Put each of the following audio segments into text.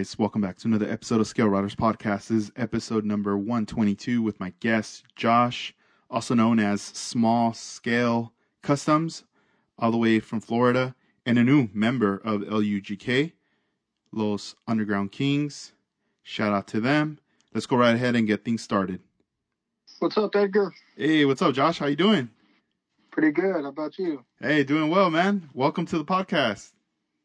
Guys? Welcome back to another episode of Scale Riders Podcast. This is episode number 122 with my guest, Josh, also known as Small Scale Customs, all the way from Florida, and a new member of LUGK, Los Underground Kings. Shout out to them. Let's go right ahead and get things started. What's up, Edgar? Hey, what's up, Josh? How you doing? Pretty good. How about you? Hey, doing well, man. Welcome to the podcast.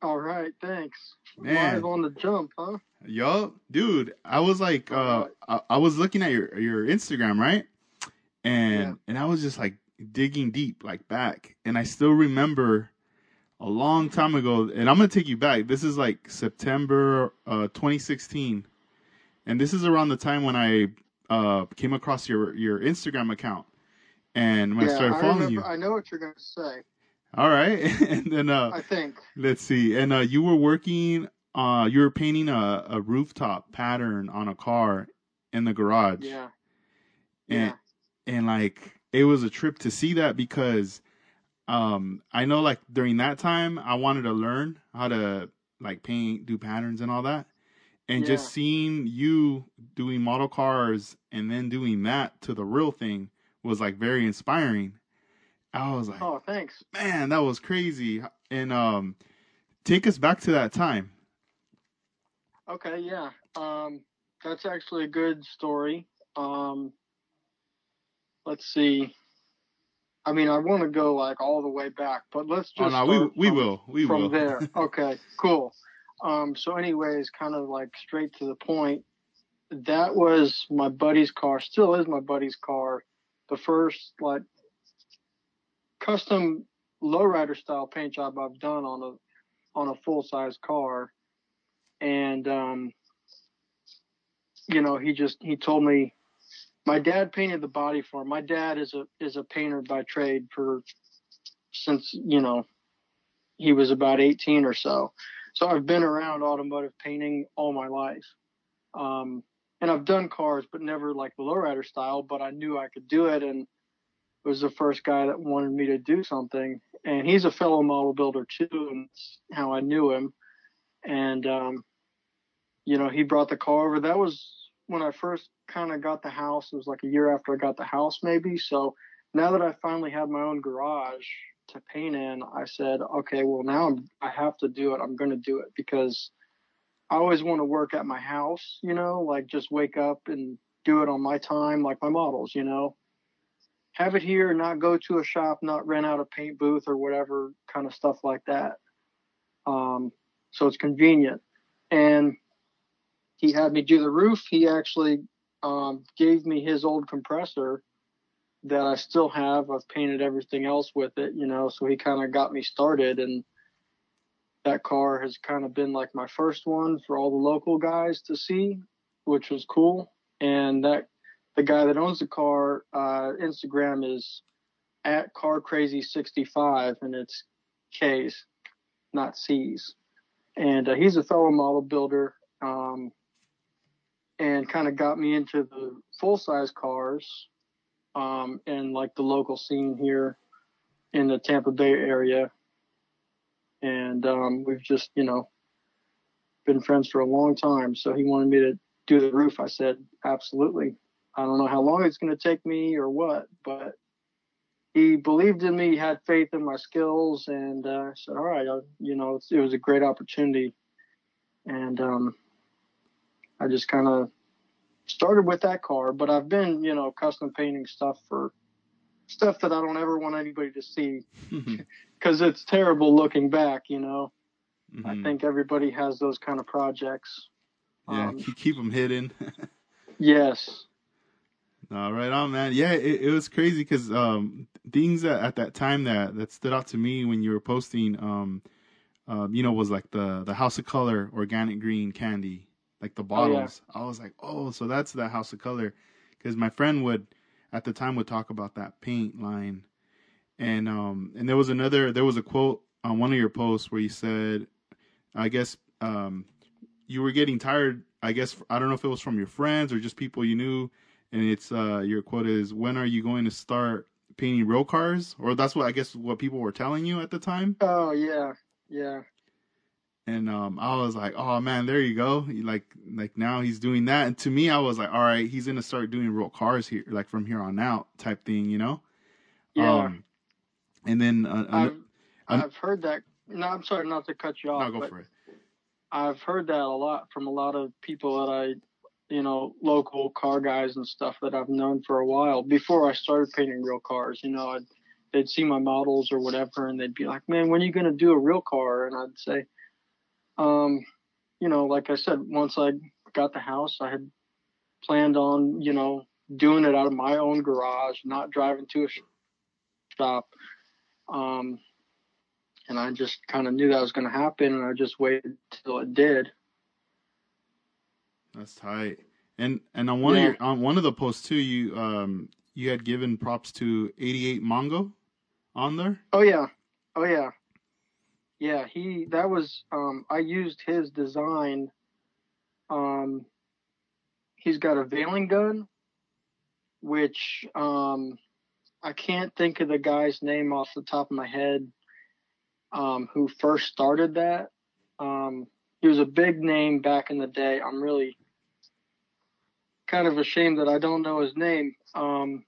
All right, thanks. Man. Live on the jump, huh? Yo, dude, I was like, uh, I, I was looking at your your Instagram, right? And Yeah. and I was just like digging deep, like back, and I still remember a long time ago. And I'm gonna take you back. This is like September uh, 2016, and this is around the time when I uh, came across your your Instagram account, and when I yeah, started I following remember. you. I know what you're gonna say. All right, and then uh, I think. Let's see. And uh, you were working. Uh, you were painting a, a rooftop pattern on a car in the garage. Yeah. And Yeah. and like it was a trip to see that because um I know like during that time I wanted to learn how to like paint, do patterns and all that. And just seeing you doing model cars and then doing that to the real thing was like very inspiring. I was like, Oh, thanks. man, that was crazy. And um, take us back to that time. Okay. Yeah. Um, that's actually a good story. Um, let's see. I mean, I want to go like all the way back, but let's Oh just. no, we we from- will, we from will. there. Okay, cool. Um, so anyways, kind of like straight to the point. That was my buddy's car, still is my buddy's car. The first like custom lowrider style paint job I've done on a on a full size car. And um you know, he just he told me my dad painted the body for him. My dad is a is a painter by trade for since, you know, he was about 18 or so. So I've been around automotive painting all my life. Um, and I've done cars, but never like the lowrider style, but I knew I could do it. And was the first guy that wanted me to do something. And he's a fellow model builder too. And that's how I knew him. And, um, you know, he brought the car over. That was when I first kind of got the house. It was like a year after I got the house, maybe. So now that I finally had my own garage, to paint in, I said, okay, well now I'm, I have to do it. I'm going to do it because I always want to work at my house, you know, like just wake up and do it on my time, like my models, you know, have it here, not go to a shop, not rent out a paint booth or whatever kind of stuff like that. Um, so it's convenient. And he had me do the roof. He actually um, gave me his old compressor that I still have. I've painted everything else with it, you know, so he kind of got me started and that car has kind of been like my first one for all the local guys to see, which was cool. And that the guy that owns the car, uh, Instagram is at car crazy 65 and it's K's, not C's. And uh, he's a fellow model builder. Um, and kind of got me into the full size cars um, and like the local scene here in the Tampa Bay area. And um, we've just, you know, been friends for a long time. So he wanted me to do the roof. I said, absolutely. I don't know how long it's going to take me or what, but he believed in me, had faith in my skills, and uh, said, all right, uh, you know, it was a great opportunity. And um, I just kind of started with that car, but I've been, you know, custom painting stuff for stuff that I don't ever want anybody to see because it's terrible looking back, you know. I Mhm. think everybody has those kind of projects. yeah, um, keep, them hidden. Yes. All right, on, man. Yeah, it, it was crazy because um, things that at that time that that stood out to me when you were posting, um, um, you know, was like the the House of Kolor organic green candy, like the Oh, yeah. bottles. I was like, oh, so that's the House of Kolor, because my friend would at the time would talk about that paint line, and um, and there was another, there was a quote on one of your posts where you said, I guess um, you were getting tired. I guess I don't know if it was from your friends or just people you knew, and it's uh, your quote is, "When are you going to start painting real cars?" Or that's what I guess what people were telling you at the time. Oh yeah, yeah. And um, I was like, oh man, there you go. Like like now he's doing that, and to me, I was like, all right, he's gonna start doing real cars here, like from here on out, type thing, you know. Yeah. Um, and then uh, I've, an- I've heard that. No, I'm sorry not to cut you off. no, go but for it. I've heard that a lot from a lot of people that I, you know, local car guys and stuff that I've known for a while before I started painting real cars. You know, I'd, they'd see my models or whatever, and they'd be like, "Man, when are you gonna do a real car?" And I'd say, um, you know, like I said, once I got the house, I had planned on, you know, doing it out of my own garage, not driving to a shop. Um, and I just kind of knew that was going to happen, and I just waited till it did. That's tight. And and on one Yeah. of your on one of the posts too, you um you had given props to 88 Mongo on there. Oh yeah, oh yeah, yeah. He that was um, I used his design. Um, he's got a veiling gun, which um, I can't think of the guy's name off the top of my head. Um, who first started that? Um, he was a big name back in the day. I'm really kind of ashamed that I don't know his name. Um,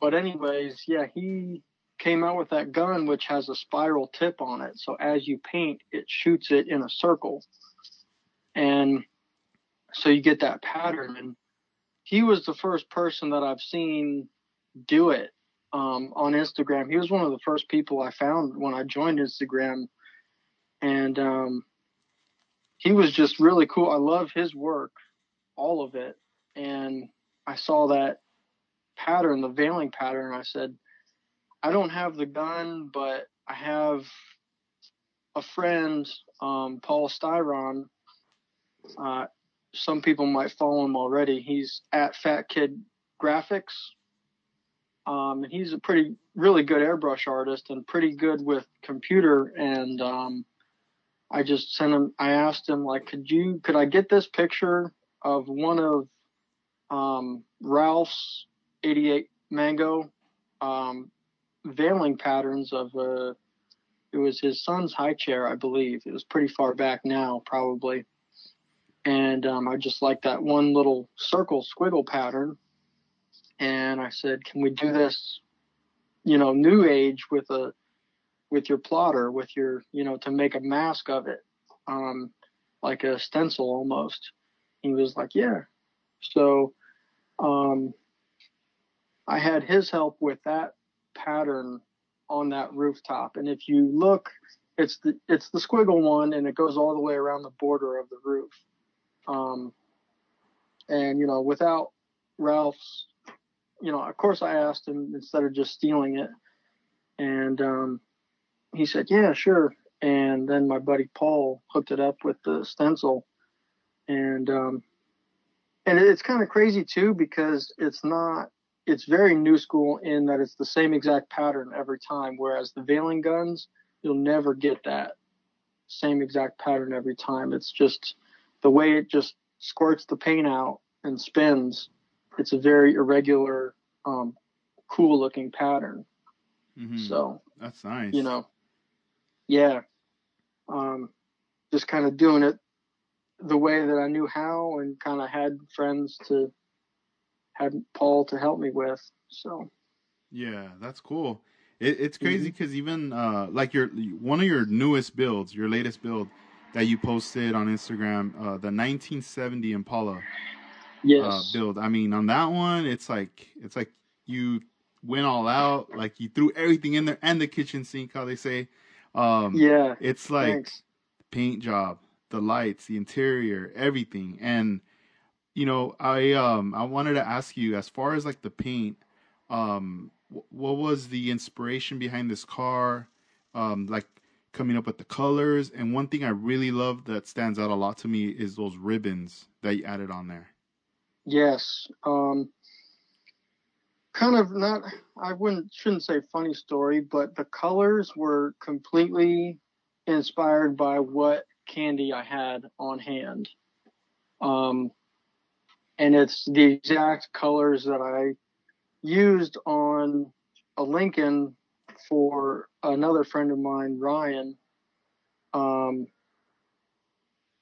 but anyways, yeah, he came out with that gun which has a spiral tip on it. So as you paint, it shoots it in a circle. And so you get that pattern. And he was the first person that I've seen do it um, on Instagram. He was one of the first people I found when I joined Instagram. And um, he was just really cool. I love his work, all of it. And I saw that pattern, the veiling pattern. I said, I don't have the gun, but I have a friend, um, Paul Styron. Uh, some people might follow him already. He's at Fat Kid Graphics. Um, and he's a pretty, really good airbrush artist and pretty good with computer. And um, I just sent him, I asked him, like, could you, could I get this picture of one of um, Ralph's 88 Mango um, veiling patterns of uh, it was his son's high chair, I believe. It was pretty far back now, probably. And um, I just like that one little circle squiggle pattern. And I said, "Can we do this, you know, new age with a with your plotter, with your, you know, to make a mask of it, um, like a stencil almost?" He was like, "Yeah." So um, I had his help with that pattern on that rooftop. And if you look, it's the it's the squiggle one, and it goes all the way around the border of the roof. Um, and you know, without Ralph's, you know, of course, I asked him instead of just stealing it, and um, he said, "Yeah, sure." And then my buddy Paul hooked it up with the stencil, and um, and it's kind of crazy too because it's not it's very new school in that it's the same exact pattern every time whereas the veiling guns you'll never get that same exact pattern every time it's just the way it just squirts the paint out and spins it's a very irregular um, cool looking pattern Mhm. so That's nice. you know yeah um, just kind of doing it the way that i knew how and kind of had friends to had paul to help me with so Yeah, that's cool. It, it's crazy Mm-hmm. because even uh, like your one of your newest builds, your latest build that you posted on Instagram, uh, the 1970 Impala yes uh, build. I mean, on that one, it's like it's like you went all out, like you threw everything in there and the kitchen sink, how they say. Um, yeah it's like thanks paint job, the lights, the interior, everything. And you know, I um I wanted to ask you as far as like the paint, um wh- what was the inspiration behind this car? Um like coming up with the colors and one thing I really love that stands out a lot to me is those ribbons that you added on there. yes um kind of not i wouldn't shouldn't say funny story but the colors were completely inspired by what candy i had on hand um and it's the exact colors that i used on a lincoln for another friend of mine ryan um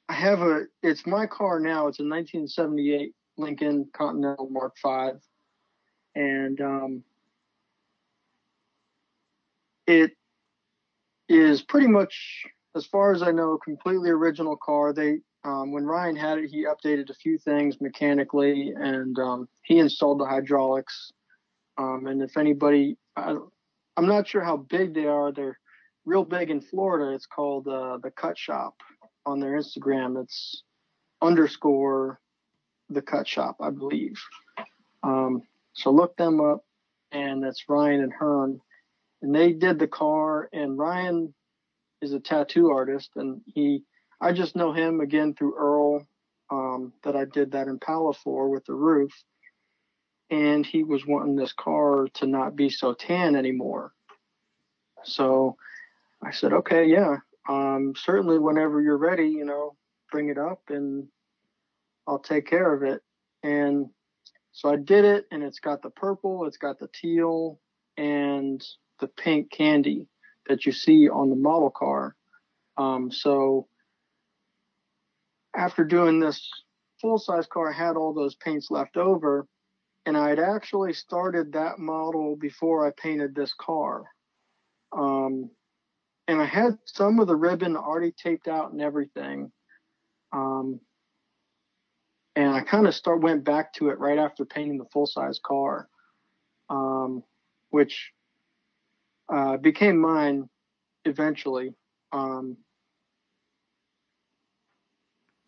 I have a. It's my car now. It's a 1978 Lincoln Continental Mark V, and um, it is pretty much, as far as I know, a completely original car. They um, when Ryan had it, he updated a few things mechanically, and um, he installed the hydraulics. Um, and if anybody, I, am not sure how big they are. They're real big in Florida. It's called uh, the Cut Shop on their Instagram. It's underscore the Cut Shop, I believe. Um, so look them up, and that's Ryan and Hearn, and they did the car. And Ryan is a tattoo artist, and he I just know him again through Earl um, that I did that Impala for with the roof. And he was wanting this car to not be so tan anymore. So I said, okay, yeah, um, certainly whenever you're ready, you know, bring it up and I'll take care of it. And so I did it, and it's got the purple, it's got the teal, and the pink candy that you see on the model car. Um, so after doing this full size car, I had all those paints left over. And I had actually started that model before I painted this car. Um, and I had some of the ribbon already taped out and everything. Um, and I kind of start went back to it right after painting the full size car, um, which uh, became mine eventually. Um,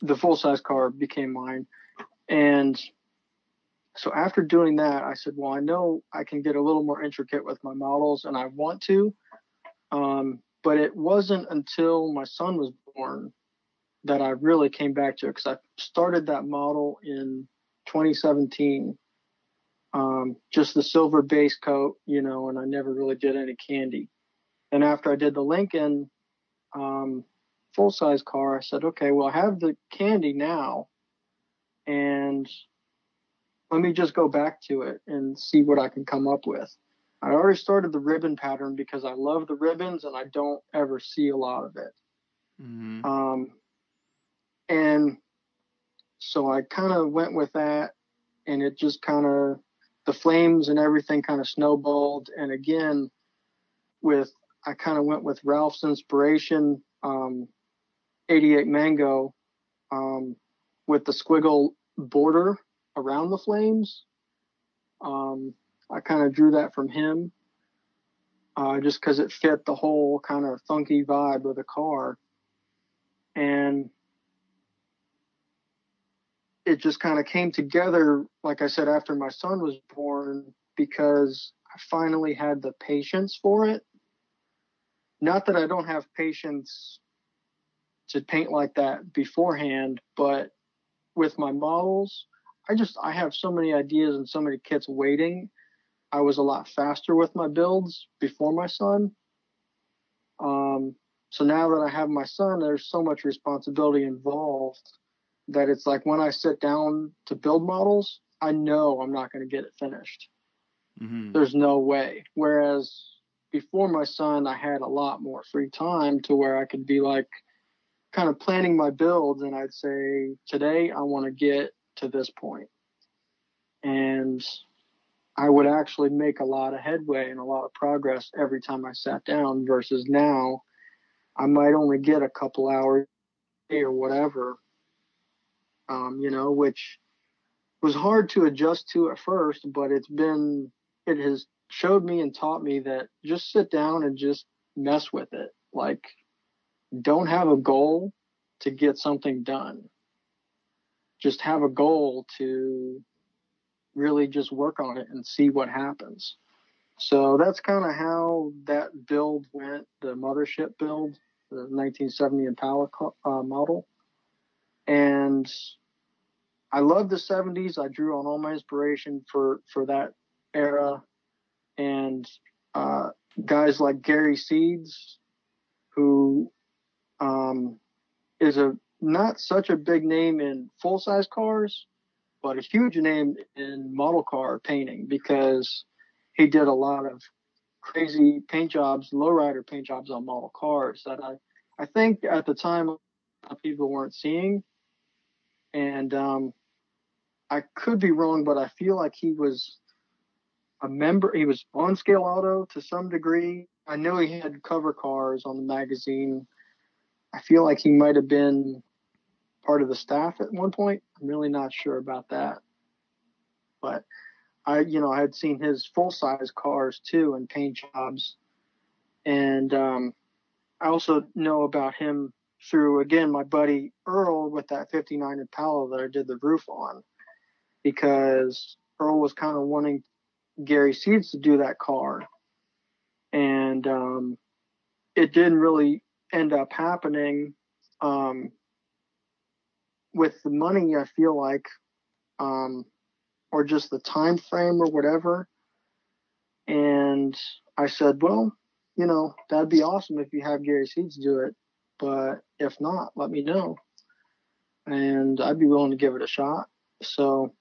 the full size car became mine. And so after doing that, I said, well, I know I can get a little more intricate with my models and I want to. Um, but it wasn't until my son was born that I really came back to it because I started that model in 2017. Um, just the silver base coat, you know, and I never really did any candy. And after I did the Lincoln, um, full size car, I said, okay, well, I have the candy now, and let me just go back to it and see what I can come up with. I already started the ribbon pattern because I love the ribbons and I don't ever see a lot of it. Mm-hmm. Um, and so I kind of went with that, and it just kind of the flames and everything kind of snowballed. And again, with I kind of went with Ralph's inspiration. Um, 88 Mango um, with the squiggle border around the flames. Um, I kind of drew that from him uh, just because it fit the whole kind of funky vibe of the car. And it just kind of came together, like I said, after my son was born, because I finally had the patience for it. Not that I don't have patience to paint like that beforehand, but with my models, I just I have so many ideas and so many kits waiting. I was a lot faster with my builds before my son. Um, so now that I have my son, there's so much responsibility involved that it's like when I sit down to build models, I know I'm not going to get it finished. Mm-hmm. There's no way. Whereas before my son, I had a lot more free time to where I could be like, kind of planning my builds and I'd say today I want to get to this point. And I would actually make a lot of headway and a lot of progress every time I sat down versus now I might only get a couple hours or whatever. Um, you know, which was hard to adjust to at first, but it's been it has showed me and taught me that just sit down and just mess with it. Like don't have a goal to get something done. Just have a goal to really just work on it and see what happens. So that's kind of how that build went, the mothership build, the 1970 Impala uh, model. And I love the 70s. I drew on all my inspiration for, for that era. And uh, guys like Gary Seeds, who um, is a not such a big name in full size cars, but a huge name in model car painting because he did a lot of crazy paint jobs, lowrider paint jobs on model cars that I, I think at the time people weren't seeing. And um, I could be wrong, but I feel like he was a member. He was on Scale Auto to some degree. I know he had cover cars on the magazine. I feel like he might have been part of the staff at one point. I'm really not sure about that. But I, you know, I had seen his full size cars too and paint jobs. And um, I also know about him through, again, my buddy Earl with that 59 Impala that I did the roof on because Earl was kind of wanting Gary Seeds to do that car. And um, it didn't really end up happening. Um, with the money, I feel like, um, or just the time frame or whatever. And I said, well, you know, that'd be awesome if you have Gary Seeds do it. But if not, let me know. And I'd be willing to give it a shot. So,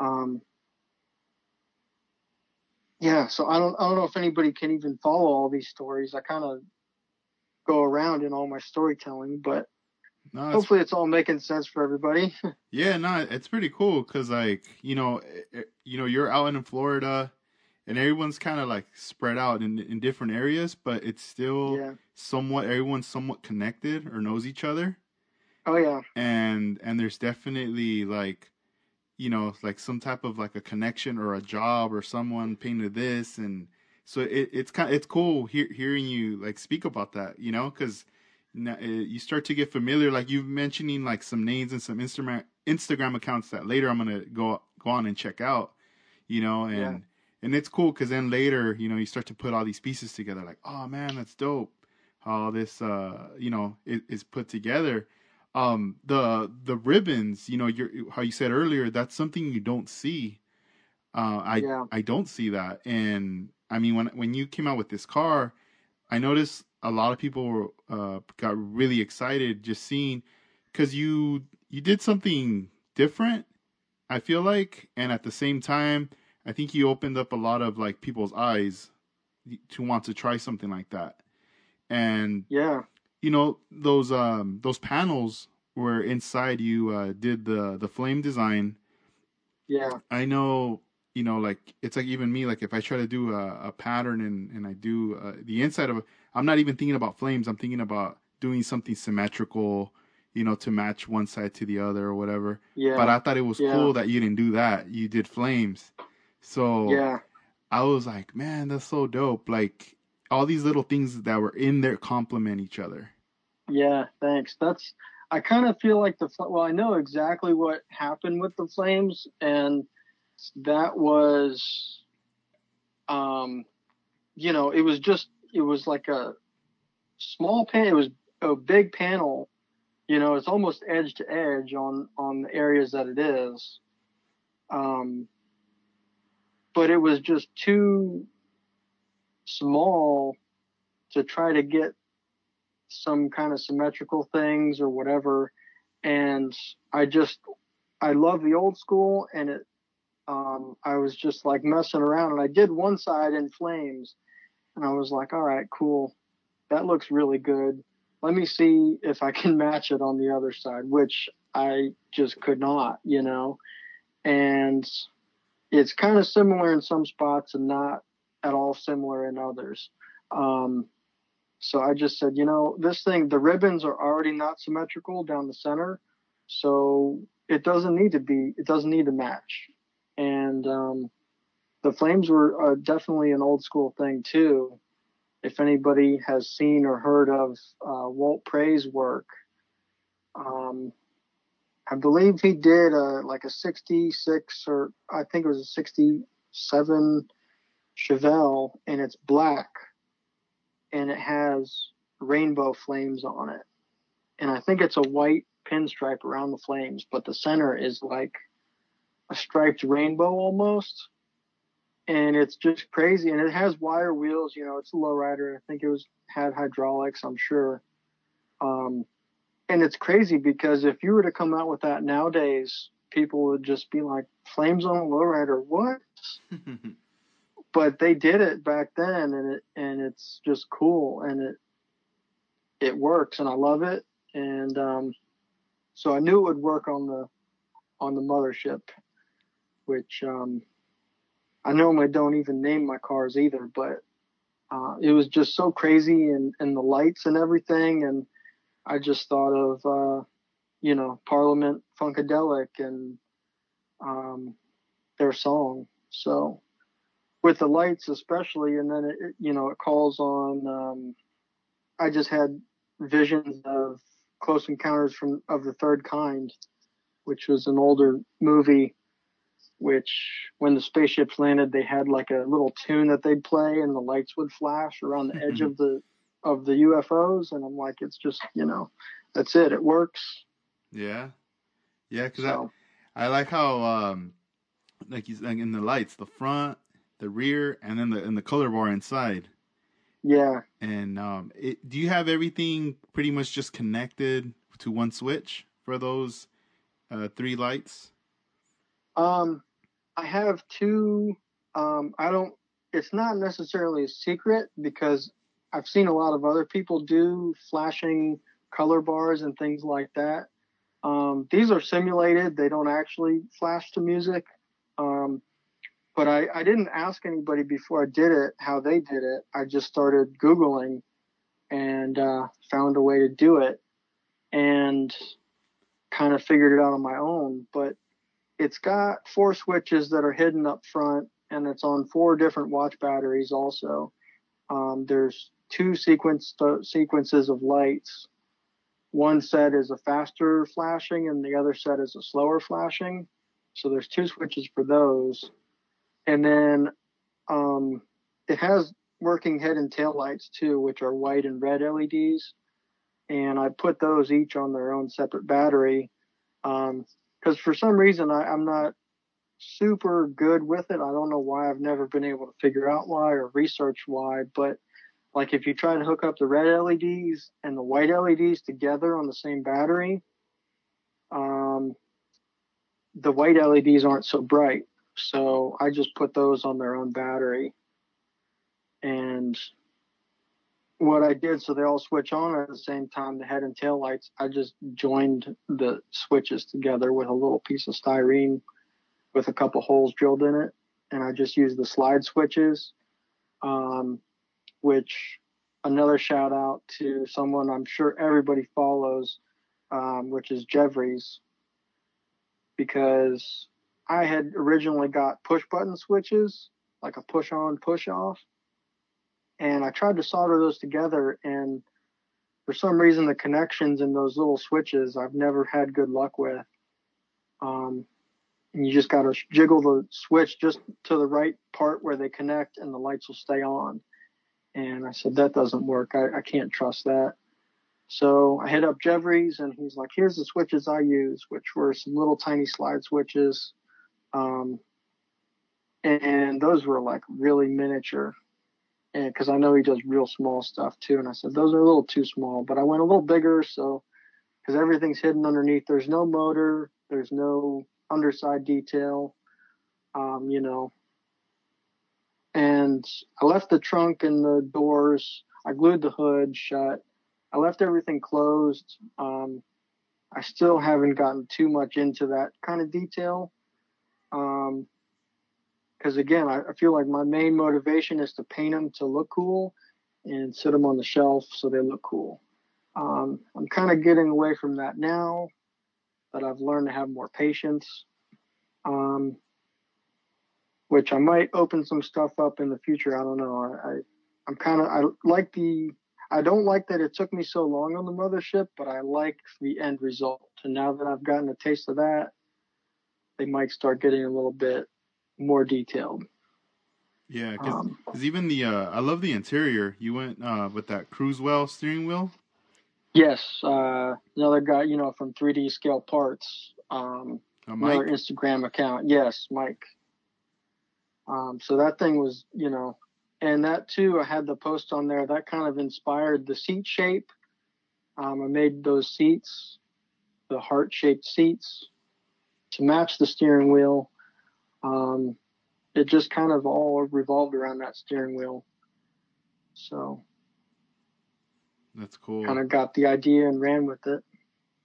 um, yeah, so I don't, I don't know if anybody can even follow all these stories. I kind of go around in all my storytelling, but no, hopefully it's all making sense for everybody. yeah, no, it's pretty cool because like you know, it, eh, eh, you know, you're out in Florida, and everyone's kind of like spread out in in different areas, but it's still yeah. somewhat everyone's somewhat connected or knows each other. Oh yeah, and and there's definitely like you know like some type of like a connection or a job or someone painted this and so it, it's kind of, it's cool hear, hearing you like speak about that you know because you start to get familiar like you mentioning like some names and some instagram instagram accounts that later i'm gonna go go on and check out you know and yeah. and it's cool because then later you know you start to put all these pieces together like oh man that's dope how this uh you know is, is put together um the the ribbons you know you how you said earlier that's something you don't see uh i yeah. i don't see that and i mean when when you came out with this car i noticed a lot of people uh, got really excited just seeing because you you did something different. I feel like, and at the same time, I think you opened up a lot of like people's eyes to want to try something like that. And yeah, you know those um those panels where inside you uh, did the the flame design. Yeah, I know you know, like it's like even me, like if I try to do a, a pattern and, and I do uh, the inside of I'm not even thinking about flames. I'm thinking about doing something symmetrical, you know, to match one side to the other or whatever. Yeah. But I thought it was yeah. cool that you didn't do that. You did flames. So yeah, I was like, man, that's so dope. Like all these little things that were in there complement each other. Yeah, thanks. That's I kind of feel like the well, I know exactly what happened with the flames and that was um you know it was just it was like a small pan it was a big panel you know it's almost edge to edge on on the areas that it is. Um but it was just too small to try to get some kind of symmetrical things or whatever. And i just i love the old school and it um, I was just like messing around and I did one side in flames and I was like, all right, cool. That looks really good. Let me see if I can match it on the other side, which I just could not, you know. And it's kind of similar in some spots and not at all similar in others. Um, so I just said, you know, this thing, the ribbons are already not symmetrical down the center. So it doesn't need to be, it doesn't need to match and um, the flames were uh, definitely an old school thing too. If anybody has seen or heard of uh, Walt Prey's work, um, I believe he did a, like a 66 or I think it was a 67 Chevelle and it's black and it has rainbow flames on it. And I think it's a white pinstripe around the flames, but the center is like a striped rainbow almost. And it's just crazy. And it has wire wheels, you know, it's a lowrider. I think it was had hydraulics, I'm sure. Um, and it's crazy because if you were to come out with that nowadays, people would just be like, flames on a lowrider, what? but they did it back then and it and it's just cool and it it works and I love it and um, so I knew it would work on the on the mothership, which um, I normally don't even name my cars either, but uh, it was just so crazy and, and the lights and everything. And I just thought of, uh, you know, Parliament Funkadelic and um, their song. So with the lights, especially, and then it, you know, it calls on. Um, I just had visions of Close Encounters from of the Third Kind, which was an older movie which when the spaceships landed, they had like a little tune that they'd play and the lights would flash around the edge mm-hmm. of the of the UFOs. And I'm like, it's just, you know, that's it. It works. Yeah. Yeah. Cause so. I, I like how, um, like you like in the lights, the front, the rear, and then the, and the color bar inside. Yeah. And, um, it, do you have everything pretty much just connected to one switch for those, uh, three lights? Um, I have two. Um, I don't. It's not necessarily a secret because I've seen a lot of other people do flashing color bars and things like that. Um, these are simulated; they don't actually flash to music. Um, but I, I didn't ask anybody before I did it how they did it. I just started Googling and uh, found a way to do it and kind of figured it out on my own. But it's got four switches that are hidden up front and it's on four different watch batteries also. Um, there's two sequence sequences of lights. One set is a faster flashing and the other set is a slower flashing. So there's two switches for those. And then um, it has working head and tail lights too, which are white and red LEDs. And I put those each on their own separate battery. Um, because for some reason I, I'm not super good with it. I don't know why. I've never been able to figure out why or research why. But like if you try to hook up the red LEDs and the white LEDs together on the same battery, um, the white LEDs aren't so bright. So I just put those on their own battery. And what I did so they all switch on at the same time, the head and tail lights, I just joined the switches together with a little piece of styrene with a couple holes drilled in it. And I just used the slide switches, um, which another shout out to someone I'm sure everybody follows, um, which is Jeffries, because I had originally got push button switches, like a push on, push off and I tried to solder those together and for some reason the connections in those little switches I've never had good luck with. Um, and you just got to jiggle the switch just to the right part where they connect and the lights will stay on. And I said, that doesn't work. I, I can't trust that. So I hit up Jeffries and he's like, here's the switches I use, which were some little tiny slide switches. Um, and those were like really miniature because I know he does real small stuff too. And I said those are a little too small, but I went a little bigger, so because everything's hidden underneath. There's no motor, there's no underside detail, um, you know. And I left the trunk and the doors. I glued the hood shut. I left everything closed. Um, I still haven't gotten too much into that kind of detail. Um, because again, I, I, feel like my main motivation is to paint them to look cool and sit them on the shelf so they look cool. Um, I'm kind of getting away from that now but I've learned to have more patience, um, which I might open some stuff up in the future. I don't know. I, I I'm kind of I like the I don't like that it took me so long on the mothership, but I like the end result. And now that I've gotten a taste of that, they might start getting a little bit more detailed. Yeah, because um, even the uh, I love the interior. You went uh, with that Cruisewell steering wheel. Yes, uh, another guy, you know, from 3D Scale Parts. Um, uh, another Instagram account. Yes, Mike. Um, so that thing was, you know, and that too, I had the post on there. That kind of inspired the seat shape. Um, I made those seats, the heart-shaped seats, to match the steering wheel um, it just kind of all revolved around that steering wheel. So. That's cool. Kind of got the idea and ran with it.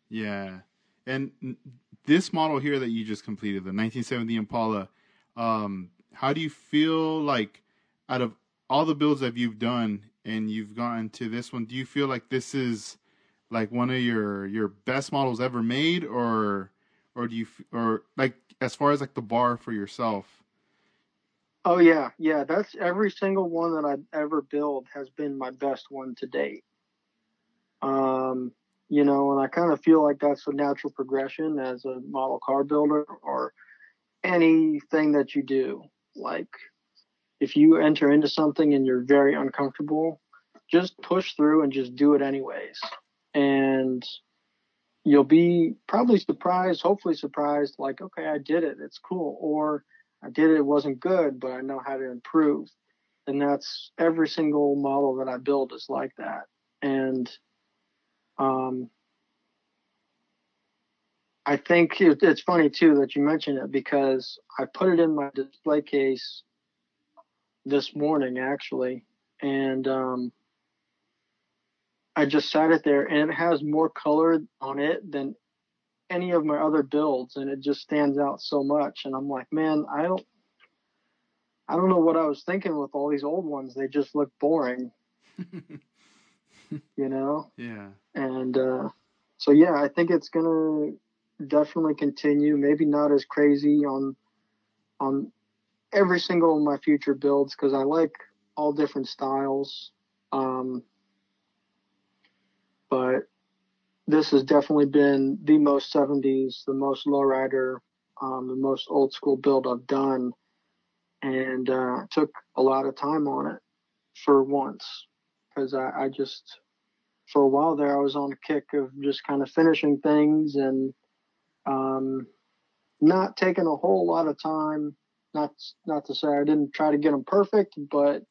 Yeah, and this model here that you just completed, the 1970 Impala, um, how do you feel like out of all the builds that you've done and you've gotten to this one, do you feel like this is like one of your your best models ever made, or or do you or like as far as like the bar for yourself? Oh yeah, yeah. That's every single one that I've ever built has been my best one to date. Um, you know, and I kind of feel like that's a natural progression as a model car builder or anything that you do. Like, if you enter into something and you're very uncomfortable, just push through and just do it anyways. And you'll be probably surprised, hopefully surprised, like, okay, I did it. It's cool. Or I did it. It wasn't good, but I know how to improve. And that's every single model that I build is like that. And, um, I think it, it's funny too that you mentioned it because I put it in my display case this morning actually, and um, I just sat it there, and it has more color on it than any of my other builds, and it just stands out so much. And I'm like, man, I don't, I don't know what I was thinking with all these old ones. They just look boring, you know. Yeah. And uh, so yeah, I think it's gonna definitely continue. Maybe not as crazy on on every single of my future builds because I like all different styles. Um, but this has definitely been the most 70s, the most lowrider, um, the most old school build I've done, and uh, took a lot of time on it for once because I, I just for a while there I was on a kick of just kind of finishing things and um, not taking a whole lot of time. Not not to say I didn't try to get them perfect, but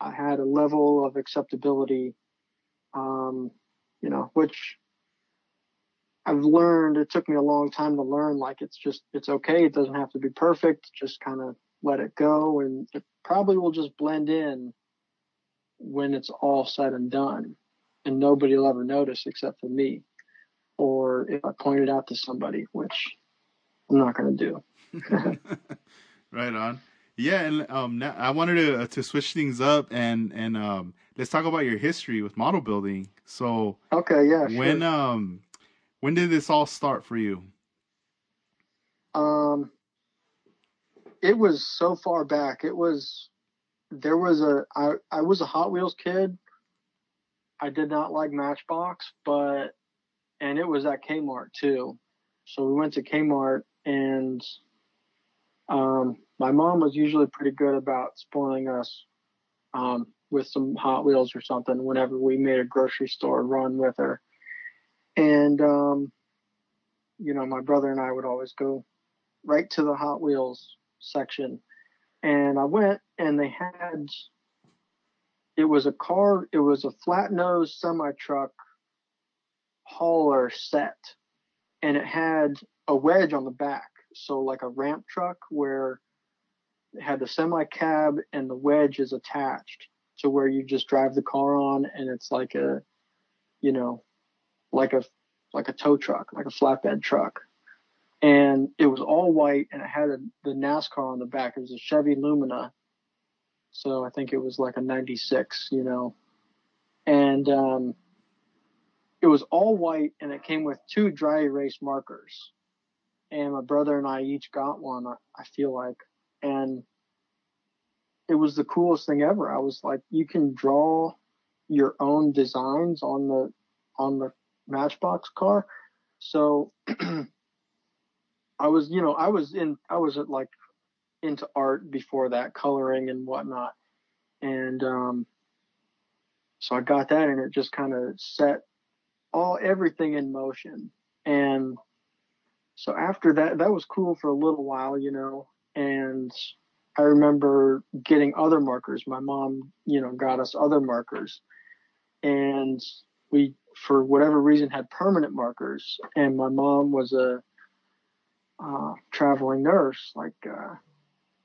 I had a level of acceptability, um, you know, which I've learned. It took me a long time to learn. Like it's just it's okay. It doesn't have to be perfect. Just kind of let it go, and it probably will just blend in when it's all said and done, and nobody will ever notice except for me or if I point it out to somebody, which I'm not going to do. right on. Yeah, and um, now I wanted to uh, to switch things up and and um, let's talk about your history with model building. So okay, yeah. When sure. um when did this all start for you? Um, it was so far back. It was there was a I I was a Hot Wheels kid. I did not like Matchbox, but and it was at Kmart too. So we went to Kmart, and um, my mom was usually pretty good about spoiling us um, with some Hot Wheels or something whenever we made a grocery store run with her. And um, you know, my brother and I would always go right to the Hot Wheels section, and I went, and they had. It was a car. It was a flat nose semi truck hauler set and it had a wedge on the back. So like a ramp truck where had the semi cab and the wedge is attached to where you just drive the car on and it's like a, you know, like a, like a tow truck, like a flatbed truck. And it was all white and it had a, the NASCAR on the back. It was a Chevy Lumina. So I think it was like a 96, you know, and, um, it was all white and it came with two dry erase markers. And my brother and I each got one, I feel like. And it was the coolest thing ever. I was like, you can draw your own designs on the on the Matchbox car. So I was, you know, I was in I was at like into art before that, coloring and whatnot. And um so I got that and it just kind of set all everything in motion. And so after that, that was cool for a little while, you know. And I remember getting other markers. My mom, you know, got us other markers, and we, for whatever reason, had permanent markers. And my mom was a uh, traveling nurse, like, uh,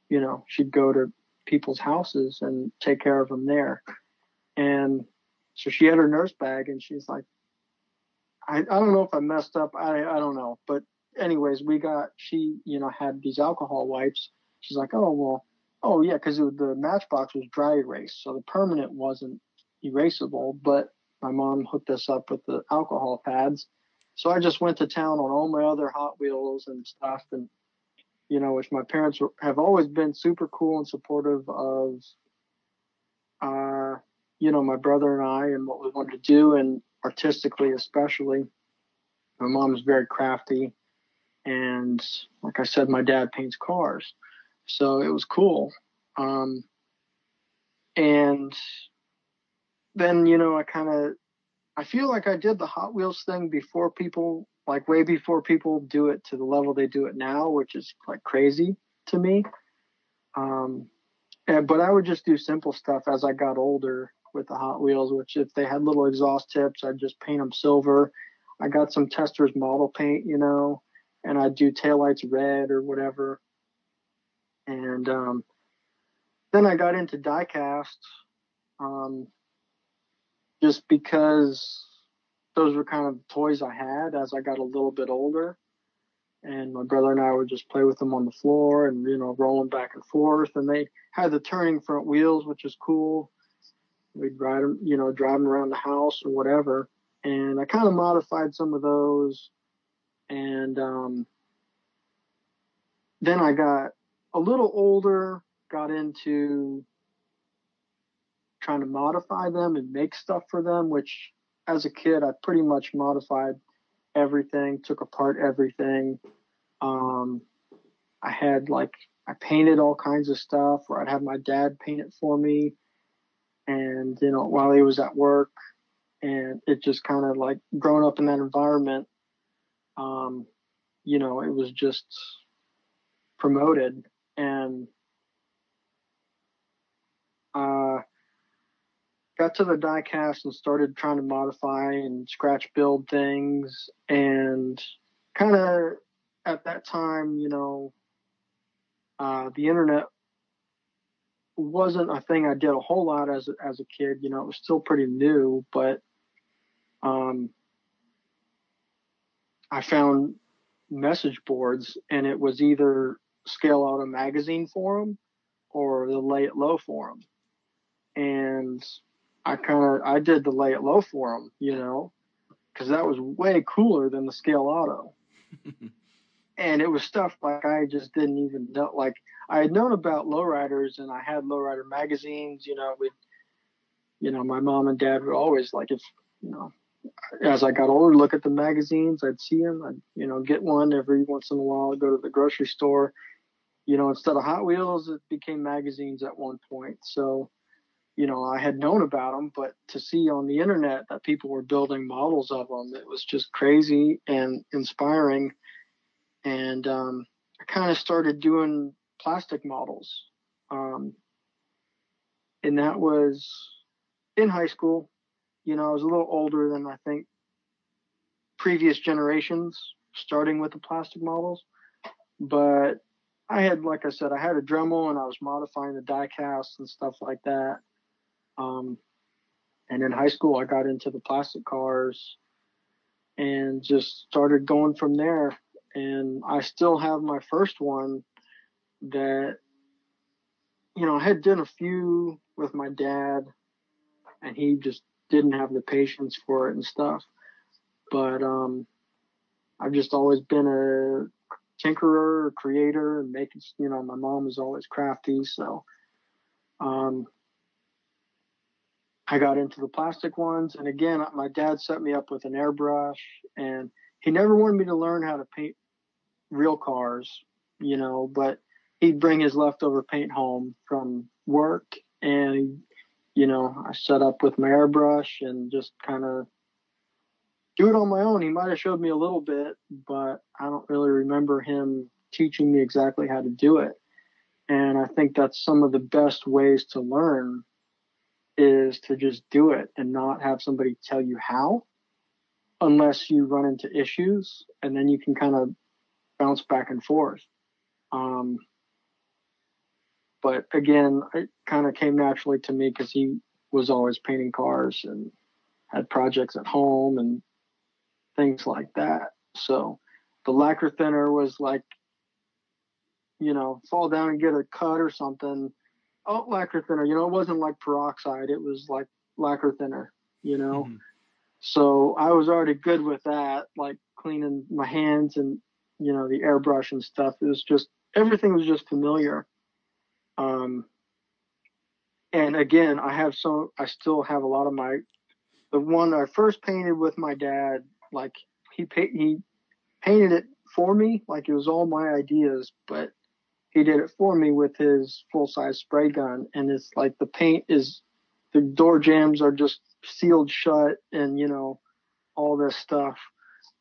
you know, she'd go to people's houses and take care of them there. And so she had her nurse bag and she's like, I, I don't know if I messed up. I, I don't know. But anyways, we got, she, you know, had these alcohol wipes. She's like, oh, well, oh yeah, cause the Matchbox was dry erase. So the permanent wasn't erasable, but my mom hooked us up with the alcohol pads. So I just went to town on all my other Hot Wheels and stuff. And, you know, which my parents have always been super cool and supportive of, uh, you know, my brother and I and what we wanted to do and artistically, especially. My mom's very crafty. And like I said, my dad paints cars. So it was cool. Um, and then, you know, I kind of, I feel like I did the Hot Wheels thing before people, like way before people do it to the level they do it now, which is like crazy to me. Um, and, but I would just do simple stuff as I got older with the Hot Wheels, which if they had little exhaust tips, I'd just paint them silver. I got some Testors model paint, you know, and I'd do taillights red or whatever. And um, then I got into diecast um, just because those were kind of toys I had as I got a little bit older. And my brother and I would just play with them on the floor and, you know, roll them back and forth. And they had the turning front wheels, which is cool. We'd ride them, you know, drive them around the house or whatever. And I kind of modified some of those. And um, then I got a little older, got into trying to modify them and make stuff for them, which as a kid, I pretty much modified everything, took apart everything. Um, I had like, I painted all kinds of stuff, or I'd have my dad paint it for me. And, you know, while he was at work, and it just kind of like growing up in that environment, um, you know, it was just promoted and uh, got to the diecast and started trying to modify and scratch build things and kind of at that time you know uh, the internet wasn't a thing I did a whole lot as as a kid you know it was still pretty new but um, I found message boards and it was either Scale Auto Magazine forum or the Lay It Low forum. And I kind of, I did the Lay It Low forum, you know, because that was way cooler than the Scale Auto. and it was stuff like I just didn't even know. Like I had known about lowriders and I had lowrider magazines, you know, we, you know, my mom and dad were always like, if, you know, as I got older, look at the magazines. I'd see them. I'd, you know, get one every once in a while. I'd go to the grocery store you know, instead of Hot Wheels, it became magazines at one point. So, you know, I had known about them, but to see on the internet that people were building models of them, it was just crazy and inspiring. And um, I kind of started doing plastic models. Um, and that was in high school. You know, I was a little older than I think previous generations, starting with the plastic models. But I had, like I said, I had a Dremel and I was modifying the die cast and stuff like that. Um, and in high school, I got into the plastic cars and just started going from there. And I still have my first one that, you know, I had done a few with my dad and he just didn't have the patience for it and stuff. But, um, I've just always been a tinkerer or creator and making, you know, my mom was always crafty. So, um, I got into the plastic ones. And again, my dad set me up with an airbrush and he never wanted me to learn how to paint real cars, you know, but he'd bring his leftover paint home from work and, you know, I set up with my airbrush and just kind of do it on my own. He might have showed me a little bit, but I don't really remember him teaching me exactly how to do it. And I think that's some of the best ways to learn is to just do it and not have somebody tell you how unless you run into issues and then you can kind of bounce back and forth. Um, but again, it kind of came naturally to me because he was always painting cars and had projects at home and things like that. So the lacquer thinner was like, you know, fall down and get a cut or something. Oh, lacquer thinner. You know, it wasn't like peroxide. It was like lacquer thinner. You know. Mm-hmm. So I was already good with that, like cleaning my hands and you know the airbrush and stuff. It was just everything was just familiar. Um, and again, I have so I still have a lot of my the one I first painted with my dad. Like he he painted it for me, like it was all my ideas, but he did it for me with his full size spray gun, and it's like the paint is the door jambs are just sealed shut, and you know all this stuff.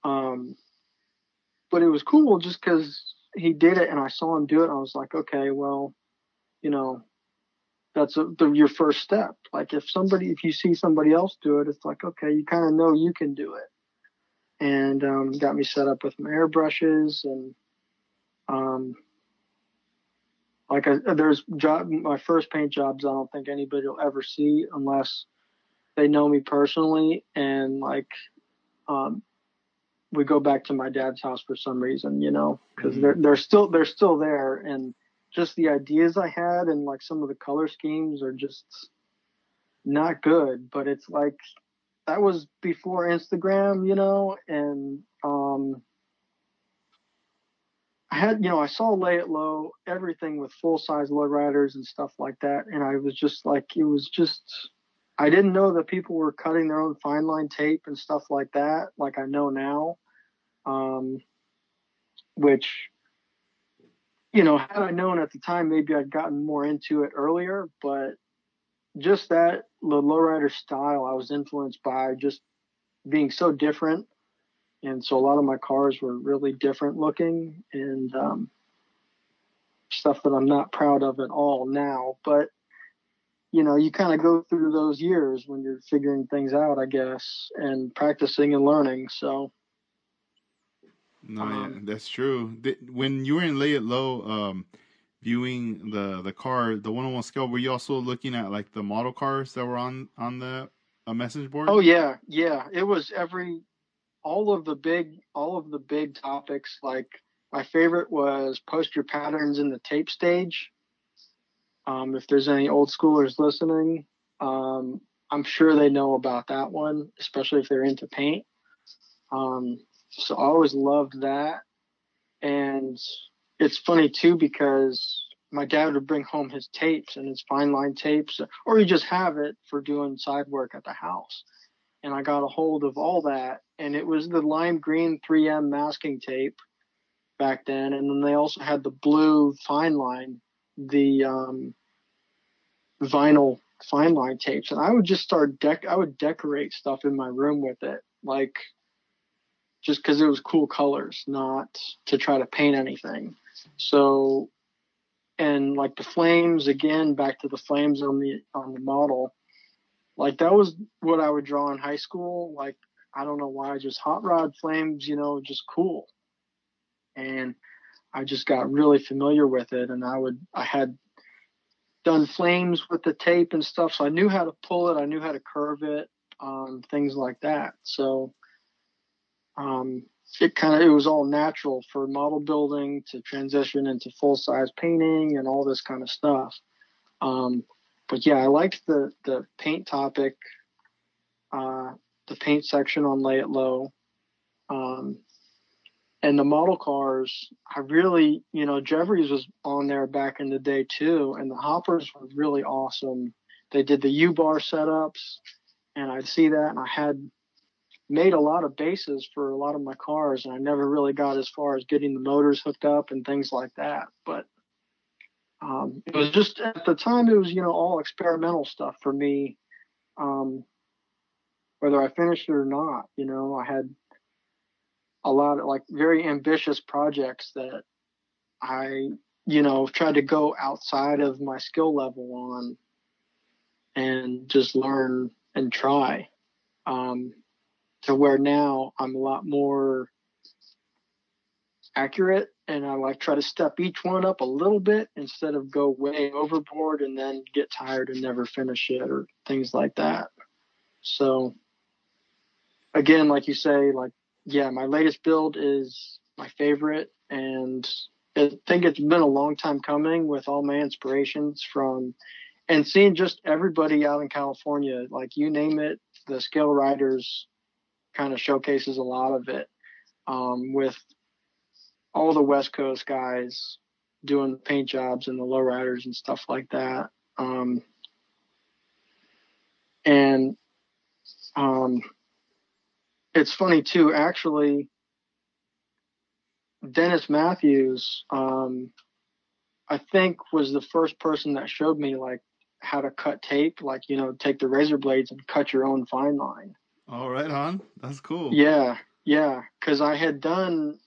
Um, but it was cool just because he did it and I saw him do it. I was like, okay, well, you know, that's a, the, your first step. Like if somebody, if you see somebody else do it, it's like, okay, you kind of know you can do it. And um, got me set up with my airbrushes and um, like I, there's job my first paint jobs I don't think anybody will ever see unless they know me personally and like um, we go back to my dad's house for some reason, you know, because mm-hmm. they're they're still they're still there, and just the ideas I had and like some of the color schemes are just not good. But it's like that was before Instagram, you know, and um, I had you know I saw Lay It Low everything with full size lowriders and stuff like that, and I was just like it was just I didn't know that people were cutting their own fine line tape and stuff like that, like I know now um, which you know, had I known at the time, maybe I'd gotten more into it earlier. But just that the lowrider style, I was influenced by just being so different, and so a lot of my cars were really different looking and um, stuff that I'm not proud of at all now. But you know, you kind of go through those years when you're figuring things out, I guess, and practicing and learning. So no, um, yeah, that's true. When you were in Lay It Low, um, viewing the the car, the one on one scale, were you also looking at like the model cars that were on on the a message board? Oh yeah, yeah. It was every all of the big all of the big topics. Like my favorite was post your patterns in the tape stage. Um, if there's any old schoolers listening, um, I'm sure they know about that one, especially if they're into paint. Um, so I always loved that. And it's funny too because my dad would bring home his tapes and his fine line tapes, or he just have it for doing side work at the house. And I got a hold of all that, and it was the lime green 3M masking tape back then, and then they also had the blue fine line, the um, vinyl fine line tapes, and I would just start dec. I would decorate stuff in my room with it, like just because it was cool colors, not to try to paint anything. So, and like the flames again, back to the flames on the on the model, like that was what I would draw in high school. Like I don't know why, just hot rod flames, you know, just cool. And I just got really familiar with it, and I would I had done flames with the tape and stuff, so I knew how to pull it, I knew how to curve it, um, things like that. So um, it kind of it was all natural for model building to transition into full size painting and all this kind of stuff. Um, but yeah, I liked the the paint topic, uh, the paint section on Lay It Low, um, and the model cars. I really, you know, Jeffries was on there back in the day too, and the hoppers were really awesome. They did the U bar setups, and I'd see that, and I had made a lot of bases for a lot of my cars, and I never really got as far as getting the motors hooked up and things like that. But um, it was just at the time it was you know all experimental stuff for me. Um, whether I finished it or not, you know, I had a lot of like very ambitious projects that I, you know, tried to go outside of my skill level on and just learn and try. Um, to where now I'm a lot more accurate and I like try to step each one up a little bit instead of go way overboard and then get tired and never finish it or things like that. So again, like you say, like yeah, my latest build is my favorite, and I think it's been a long time coming with all my inspirations from and seeing just everybody out in California, like you name it, the scale riders kind of showcases a lot of it. Um, with all the West Coast guys doing paint jobs and the lowriders and stuff like that. Um, and um, it's funny too, actually, Dennis Matthews, um, I think was the first person that showed me like how to cut tape, like, you know, take the razor blades and cut your own fine line. Oh, hon. That's cool. Yeah. Yeah. Cause I had done,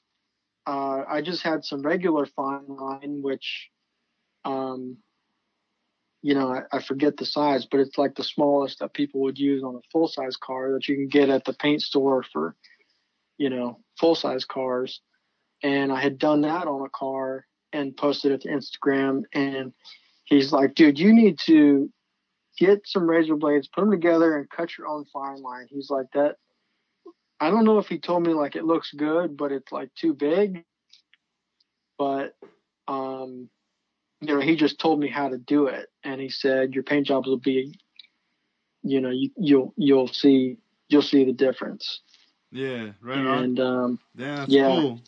uh, I just had some regular fine line, which, um, you know, I, I, forget the size, but it's like the smallest that people would use on a full size car that you can get at the paint store for, you know, full size cars. And I had done that on a car and posted it to Instagram. And he's like, dude, you need to get some razor blades, put them together, and cut your own fine line. He's like, that. I don't know if he told me like it looks good, but it's like too big. But, um, you know, he just told me how to do it, and he said your paint jobs will be, you know, you, you'll you'll see you'll see the difference. Yeah, right and, on. Um, yeah, yeah. Cool.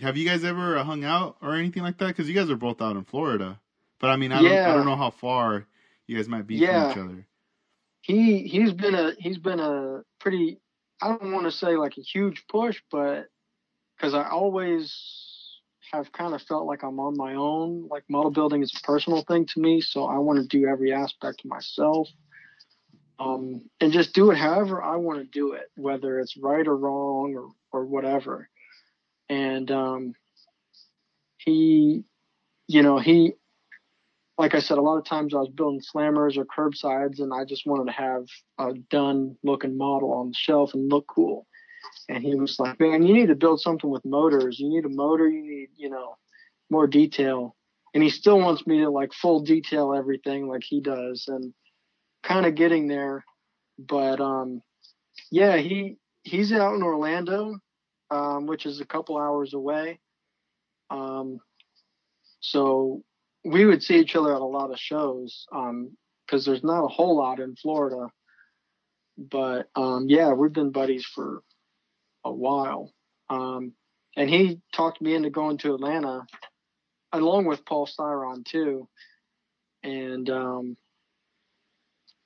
Have you guys ever hung out or anything like that? Because you guys are both out in Florida. But I mean, I, yeah. don't, I don't know how far you guys might be yeah. each other. He he's been a he's been a pretty I don't want to say like a huge push, but because I always have kind of felt like I'm on my own. Like model building is a personal thing to me, so I want to do every aspect myself. Um, and just do it however I want to do it, whether it's right or wrong or, or whatever. And um, he, you know, he, like I said, a lot of times I was building slammers or curbsides, and I just wanted to have a done looking model on the shelf and look cool and he was like, "Man, you need to build something with motors. You need a motor. You need, you know, more detail." And he still wants me to like full detail everything like he does, and kind of getting there. But um, yeah, he he's out in Orlando, um, which is a couple hours away. Um, so we would see each other at a lot of shows because um, there's not a whole lot in Florida. But um, yeah, we've been buddies for a while. Um, and he talked me into going to Atlanta along with Paul Styron too. And, um,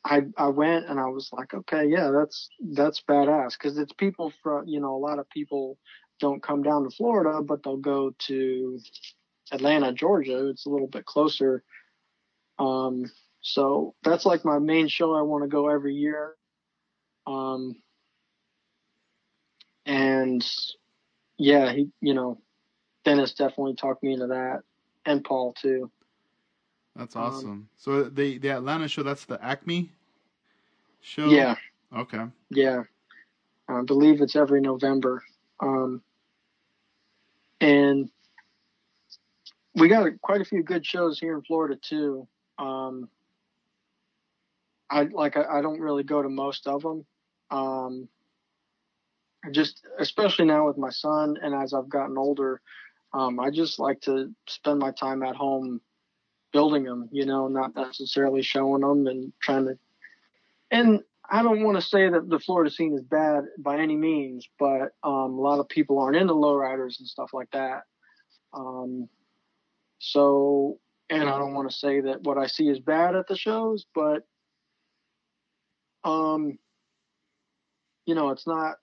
I, I went and I was like, okay, yeah, that's, that's badass. Cause it's people from, you know, a lot of people don't come down to Florida, but they'll go to Atlanta, Georgia. It's a little bit closer. Um, so that's like my main show. I want to go every year. Um, and yeah, he, you know, Dennis definitely talked me into that, and Paul too. That's um, awesome. Um, so the the Atlanta show, that's the Acme show. Yeah. Okay. Yeah, I believe it's every November, um, and we got quite a few good shows here in Florida too. Um, I like I, I don't really go to most of them. Um, just especially now with my son and as I've gotten older, um, I just like to spend my time at home building them, you know, not necessarily showing them and trying to. And I don't want to say that the Florida scene is bad by any means, but um, a lot of people aren't into lowriders and stuff like that. Um, so, and I don't want to say that what I see is bad at the shows, but, um, you know, it's not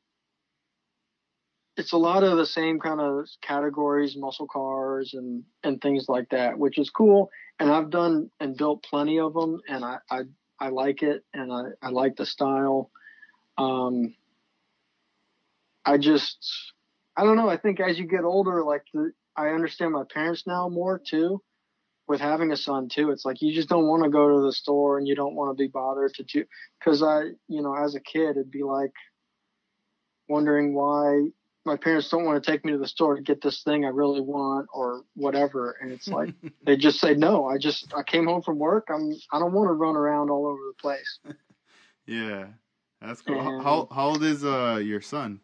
it's a lot of the same kind of categories, muscle cars and and things like that, which is cool. And I've done and built plenty of them, and I I, I like it, and I I like the style. Um, I just I don't know. I think as you get older, like the, I understand my parents now more too. With having a son too, it's like you just don't want to go to the store and you don't want to be bothered to do. Because I, you know, as a kid, it'd be like wondering why my parents don't want to take me to the store to get this thing I really want or whatever. And it's like they just say no. I just I came home from work. I'm I don't want to run around all over the place. yeah, That's cool. And, how how old is uh your son?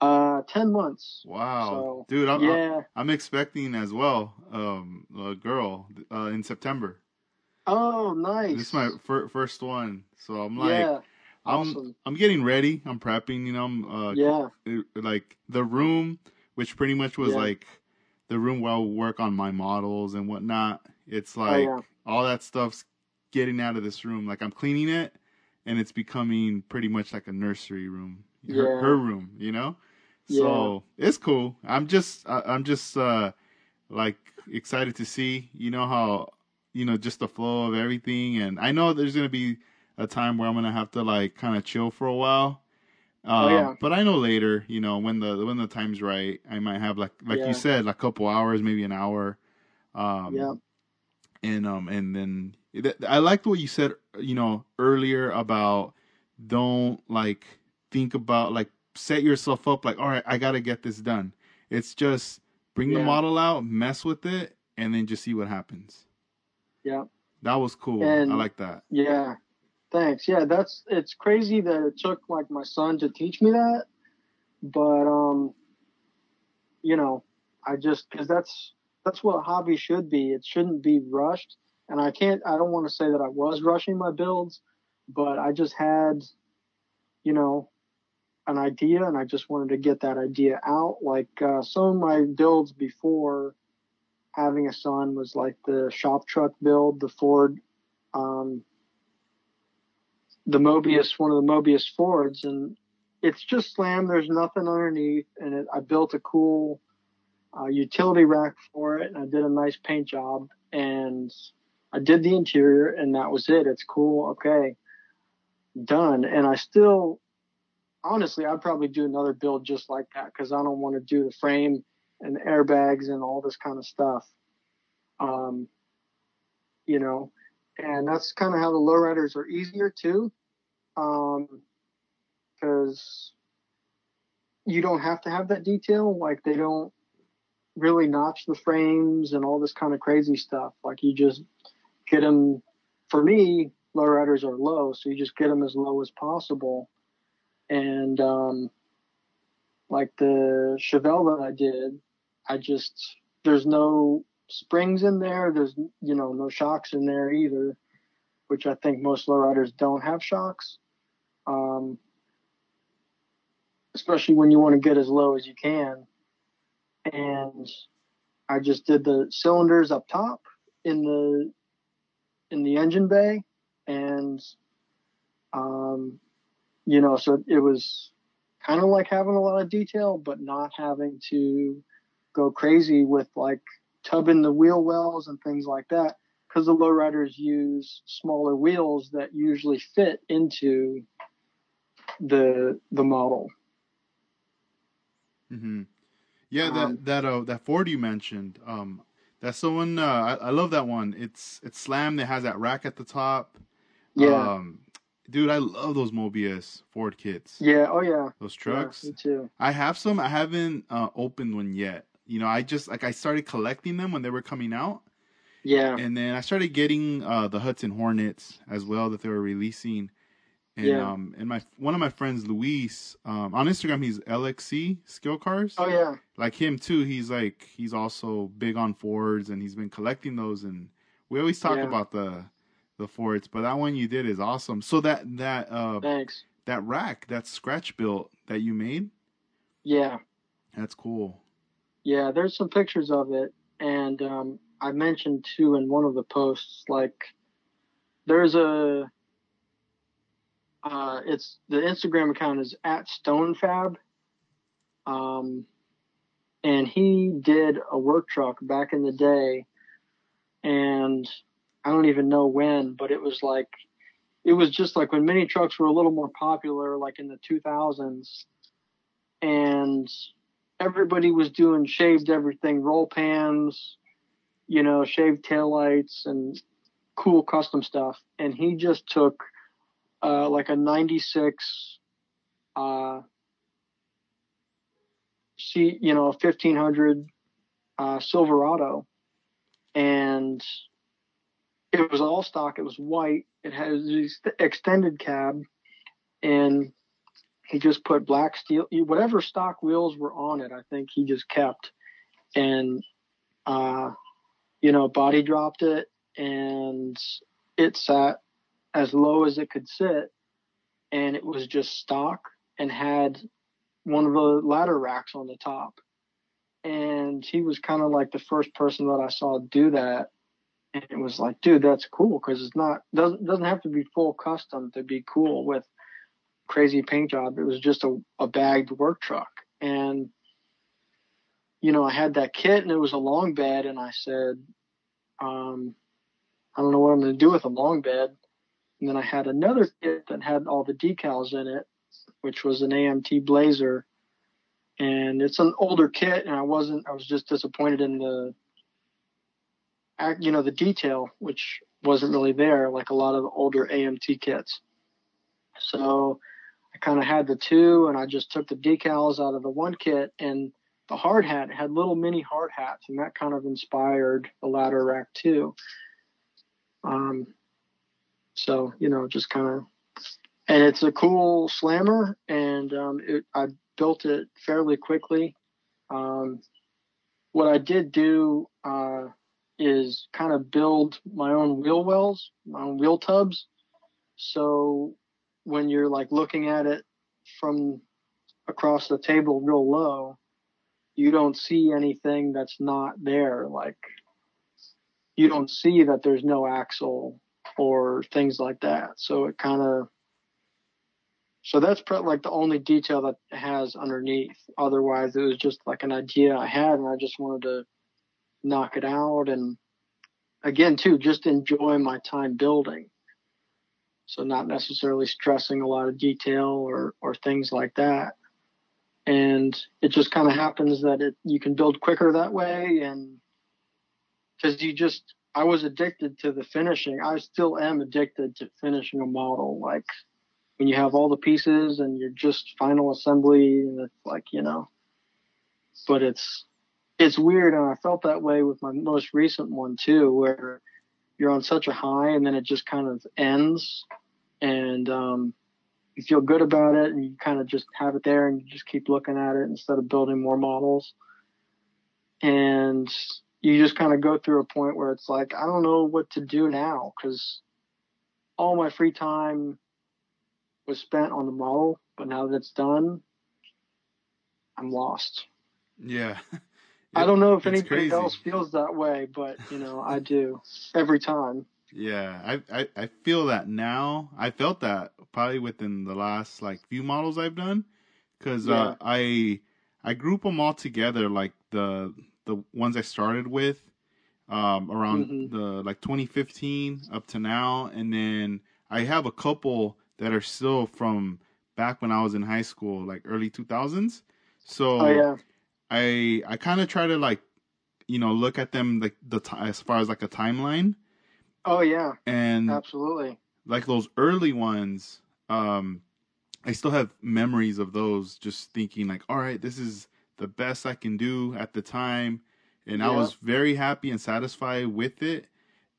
Uh, ten months. Wow, so, dude, I'm, yeah. I'm, expecting as well. Um, a girl uh, in September. Oh, nice. This is my fir- first one, so I'm like, yeah. I'm I'm getting ready. I'm prepping. You know, I'm uh, yeah, like the room, which pretty much was yeah. like the room where I'll work on my models and whatnot. It's like oh, yeah. all that stuff's getting out of this room. Like I'm cleaning it, and it's becoming pretty much like a nursery room, her, her room. You know. So yeah. it's cool. I'm just I, I'm just uh like excited to see, you know how you know just the flow of everything and I know there's going to be a time where I'm going to have to like kind of chill for a while. oh, yeah. Um, but I know later, you know, when the when the time's right, I might have like like yeah. you said, like a couple hours, maybe an hour. Um Yeah. And um and then I liked what you said, you know, earlier about don't like think about like set yourself up like, all right, I got to get this done. It's just bring yeah. the model out, mess with it, and then just see what happens. Yeah. That was cool. And, I like that. Yeah. Thanks. Yeah, that's it's crazy that it took like my son to teach me that, but um, you know, I just because that's that's what a hobby should be. It shouldn't be rushed. And I can't. I don't want to say that I was rushing my builds, but I just had, you know, an idea and I just wanted to get that idea out. Like uh, some of my builds before having a son was like the shop truck build, the Ford, um, the Moebius, one of the Moebius Fords, and it's just slam. There's nothing underneath, and it, I built a cool uh, utility rack for it, and I did a nice paint job, and I did the interior, and that was it. It's cool, okay, done. And I still honestly, I'd probably do another build just like that because I don't want to do the frame and the airbags and all this kind of stuff. Um, you know, and that's kind of how the lowriders are easier too, because um, you don't have to have that detail. Like they don't really notch the frames and all this kind of crazy stuff. Like you just get them. For me, lowriders are low, so you just get them as low as possible and um, like the Chevelle that I did, I just there's no springs in there. There's you know no shocks in there either, which I think most lowriders don't have shocks. Um, especially when you want to get as low as you can. And I just did the cylinders up top in the in the engine bay, and um, you know, so it was kind of like having a lot of detail, but not having to go crazy with like tubbing the wheel wells and things like that. Because the lowriders use smaller wheels that usually fit into the the model. Mm-hmm. Yeah, that um, that uh, that Ford you mentioned, um, that's the one. Uh, I, I love that one. It's it's slammed. It has that rack at the top. Yeah. Um, Dude, I love those Moebius Ford kits. Yeah, oh yeah. Those trucks. Yeah, me too. I have some. I haven't uh, opened one yet. You know, I just like I started collecting them when they were coming out. Yeah. And then I started getting uh, the Hudson Hornets as well that they were releasing. And yeah. um and my one of my friends Luis um on Instagram he's LXC Skill Cars. Oh yeah. Like him too. He's like he's also big on Fords and he's been collecting those and we always talk yeah. about the the Fords, but that one you did is awesome. So that that uh thanks that rack that scratch built that you made. Yeah, that's cool. Yeah, there's some pictures of it, and um, I mentioned too in one of the posts like there's a uh, it's the Instagram account is at StoneFab. Um, and he did a work truck back in the day, and I don't even know when, but it was like it was just like when mini trucks were a little more popular, like in the 2000s, and everybody was doing shaved everything, roll pans, you know, shaved taillights and cool custom stuff. And he just took uh, like a 96 uh, see, you know, 1500 uh, Silverado and it was all stock. It was white. It has this extended cab, and he just put black steel, whatever stock wheels were on it. I think he just kept, and uh, you know, body dropped it, and it sat as low as it could sit, and it was just stock and had one of the ladder racks on the top. And he was kind of like the first person that I saw do that. And it was like, dude, that's cool because it's not doesn't doesn't have to be full custom to be cool with crazy paint job. It was just a, a bagged work truck. And you know, I had that kit and it was a long bed and I said, um, I don't know what I'm gonna do with a long bed. And then I had another kit that had all the decals in it which was an AMT Blazer. And it's an older kit, and I wasn't, I was just disappointed in the, you know, the detail, which wasn't really there, like a lot of older AMT kits. So I kind of had the two, and I just took the decals out of the one kit, and the hard hat had little mini hard hats, and that kind of inspired the ladder rack too. Um, so you know, just kind of and it's a cool slammer, and um, it, I built it fairly quickly. Um, what I did do uh, is kind of build my own wheel wells, my own wheel tubs. So when you're like looking at it from across the table real low, you don't see anything that's not there. Like you don't see that there's no axle or things like that. So it kind of so that's like the only detail that has underneath. Otherwise, it was just like an idea I had, and I just wanted to knock it out. And again, too, just enjoy my time building. So not necessarily stressing a lot of detail or or things like that. And it just kind of happens that it you can build quicker that way, and because you just I was addicted to the finishing. I still am addicted to finishing a model. Like when you have all the pieces and you're just final assembly and it's like you know but it's it's weird and i felt that way with my most recent one too where you're on such a high and then it just kind of ends and um, you feel good about it and you kind of just have it there and you just keep looking at it instead of building more models and you just kind of go through a point where it's like i don't know what to do now because all my free time was spent on the model, but now that it's done, I'm lost. Yeah. It, I don't know if anybody crazy. else feels that way, but you know, I do every time. Yeah, I, I I feel that now. I felt that probably within the last like few models I've done, because uh, yeah. uh, I I group them all together like the the ones I started with, um, around mm-hmm. the like 2015 up to now, and then I have a couple that are still from back when I was in high school, like early 2000s. So oh, yeah. I I kind of try to like you know look at them like the t- as far as like a timeline. Oh yeah. And absolutely. Like those early ones um I still have memories of those just thinking like all right, this is the best I can do at the time and yeah. I was very happy and satisfied with it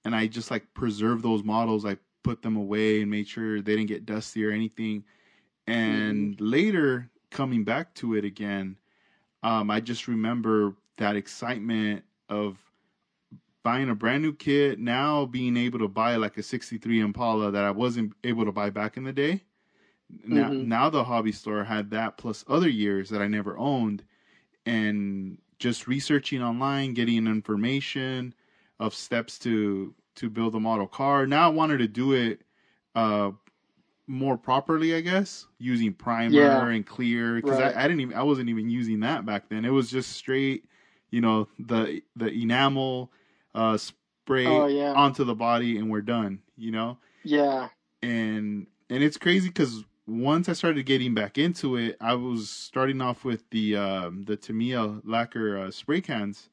and I just like preserve those models. I put them away and made sure they didn't get dusty or anything. And mm-hmm. later, coming back to it again, um, I just remember that excitement of buying a brand new kit, now being able to buy like a 63 Impala that I wasn't able to buy back in the day. Now, mm-hmm. now the hobby store had that plus other years that I never owned. And just researching online, getting information of steps to to build a model car. Now I wanted to do it uh, more properly, I guess, using primer yeah. and clear because right. I, I, didn't even I wasn't even using that back then. It was just straight, you know, the the enamel uh, spray oh, yeah. onto the body and we're done. You know. Yeah. And and it's crazy because once I started getting back into it, I was starting off with the um, the Tamiya lacquer uh, spray cans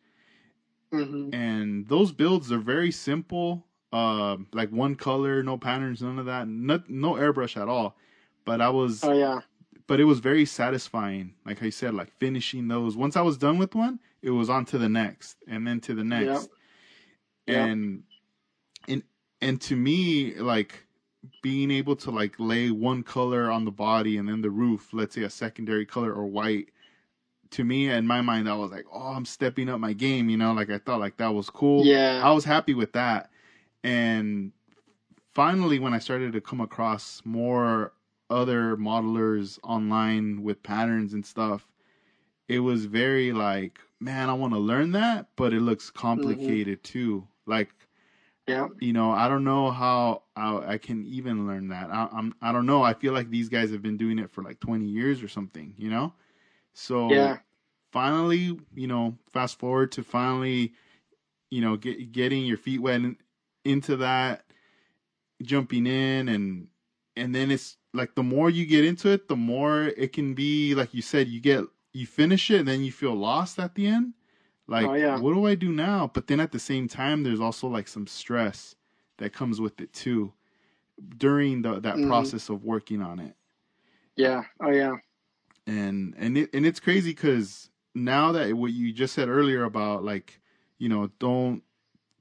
Mm-hmm. And those builds are very simple, uh, like one color, no patterns, none of that, no, no airbrush at all. But I was, oh yeah, but it was very satisfying. Like I said, like finishing those. Once I was done with one, it was on to the next, and then to the next. Yep. And yep. and and to me, like being able to like lay one color on the body and then the roof, let's say a secondary color or white, to me in my mind I was like, oh, I'm stepping up my game, you know, like I thought like that was cool. Yeah. I was happy with that. And finally when I started to come across more other modelers online with patterns and stuff, it was very like, man, I want to learn that, but it looks complicated mm-hmm. too. Like yeah. You know, I don't know how I, I can even learn that. I, I'm I don't know. I feel like these guys have been doing it for like 20 years or something. You know, so yeah. Finally, you know, fast forward to finally, you know, get, getting your feet wet in, into that, jumping in, and and then it's like the more you get into it, the more it can be like you said, you get you finish it and then you feel lost at the end like, oh, yeah. what do I do now? But then at the same time, there's also like some stress that comes with it too during the, that mm. process of working on it. Yeah. Oh yeah. And and it and it's crazy because now that what you just said earlier about like you know don't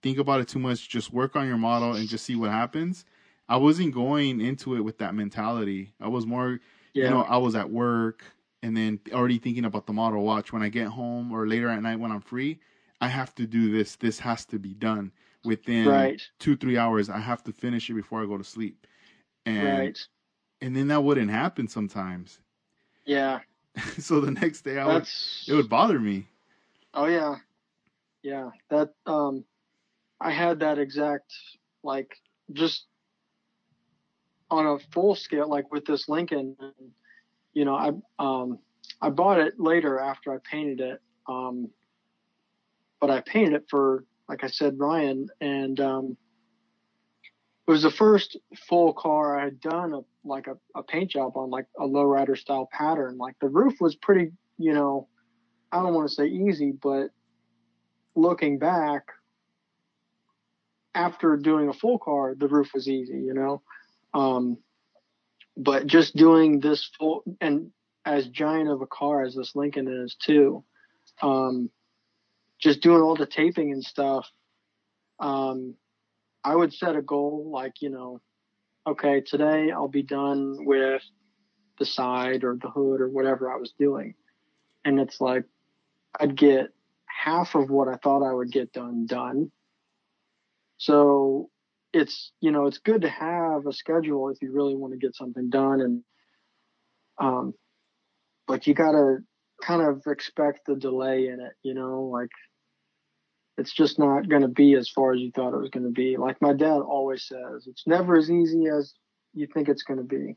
think about it too much, just work on your model and just see what happens. I wasn't going into it with that mentality. I was more, yeah. you know, I was at work and then already thinking about the model watch when I get home or later at night when I'm free. I have to do this. This has to be done within right. two three hours. I have to finish it before I go to sleep. And right. and then that wouldn't happen sometimes. Yeah. so the next day I would it would bother me. Oh yeah. Yeah. That um I had that exact like just on a full scale like with this Lincoln you know, I um, I bought it later after I painted it, um, but I painted it for, like I said, Ryan, and um, it was the first full car I had done a, like a, a paint job on, like a lowrider style pattern. Like the roof was pretty, you know, I don't want to say easy, but looking back, after doing a full car, the roof was easy, you know. Um, but just doing this full and as giant of a car as this Lincoln is too, um, just doing all the taping and stuff. Um, I would set a goal like, you know, okay, today I'll be done with the side or the hood or whatever I was doing. And it's like, I'd get half of what I thought I would get done done. So it's you know it's good to have a schedule if you really want to get something done and um but you gotta kind of expect the delay in it you know like it's just not going to be as far as you thought it was going to be. Like my dad always says it's never as easy as you think it's going to be.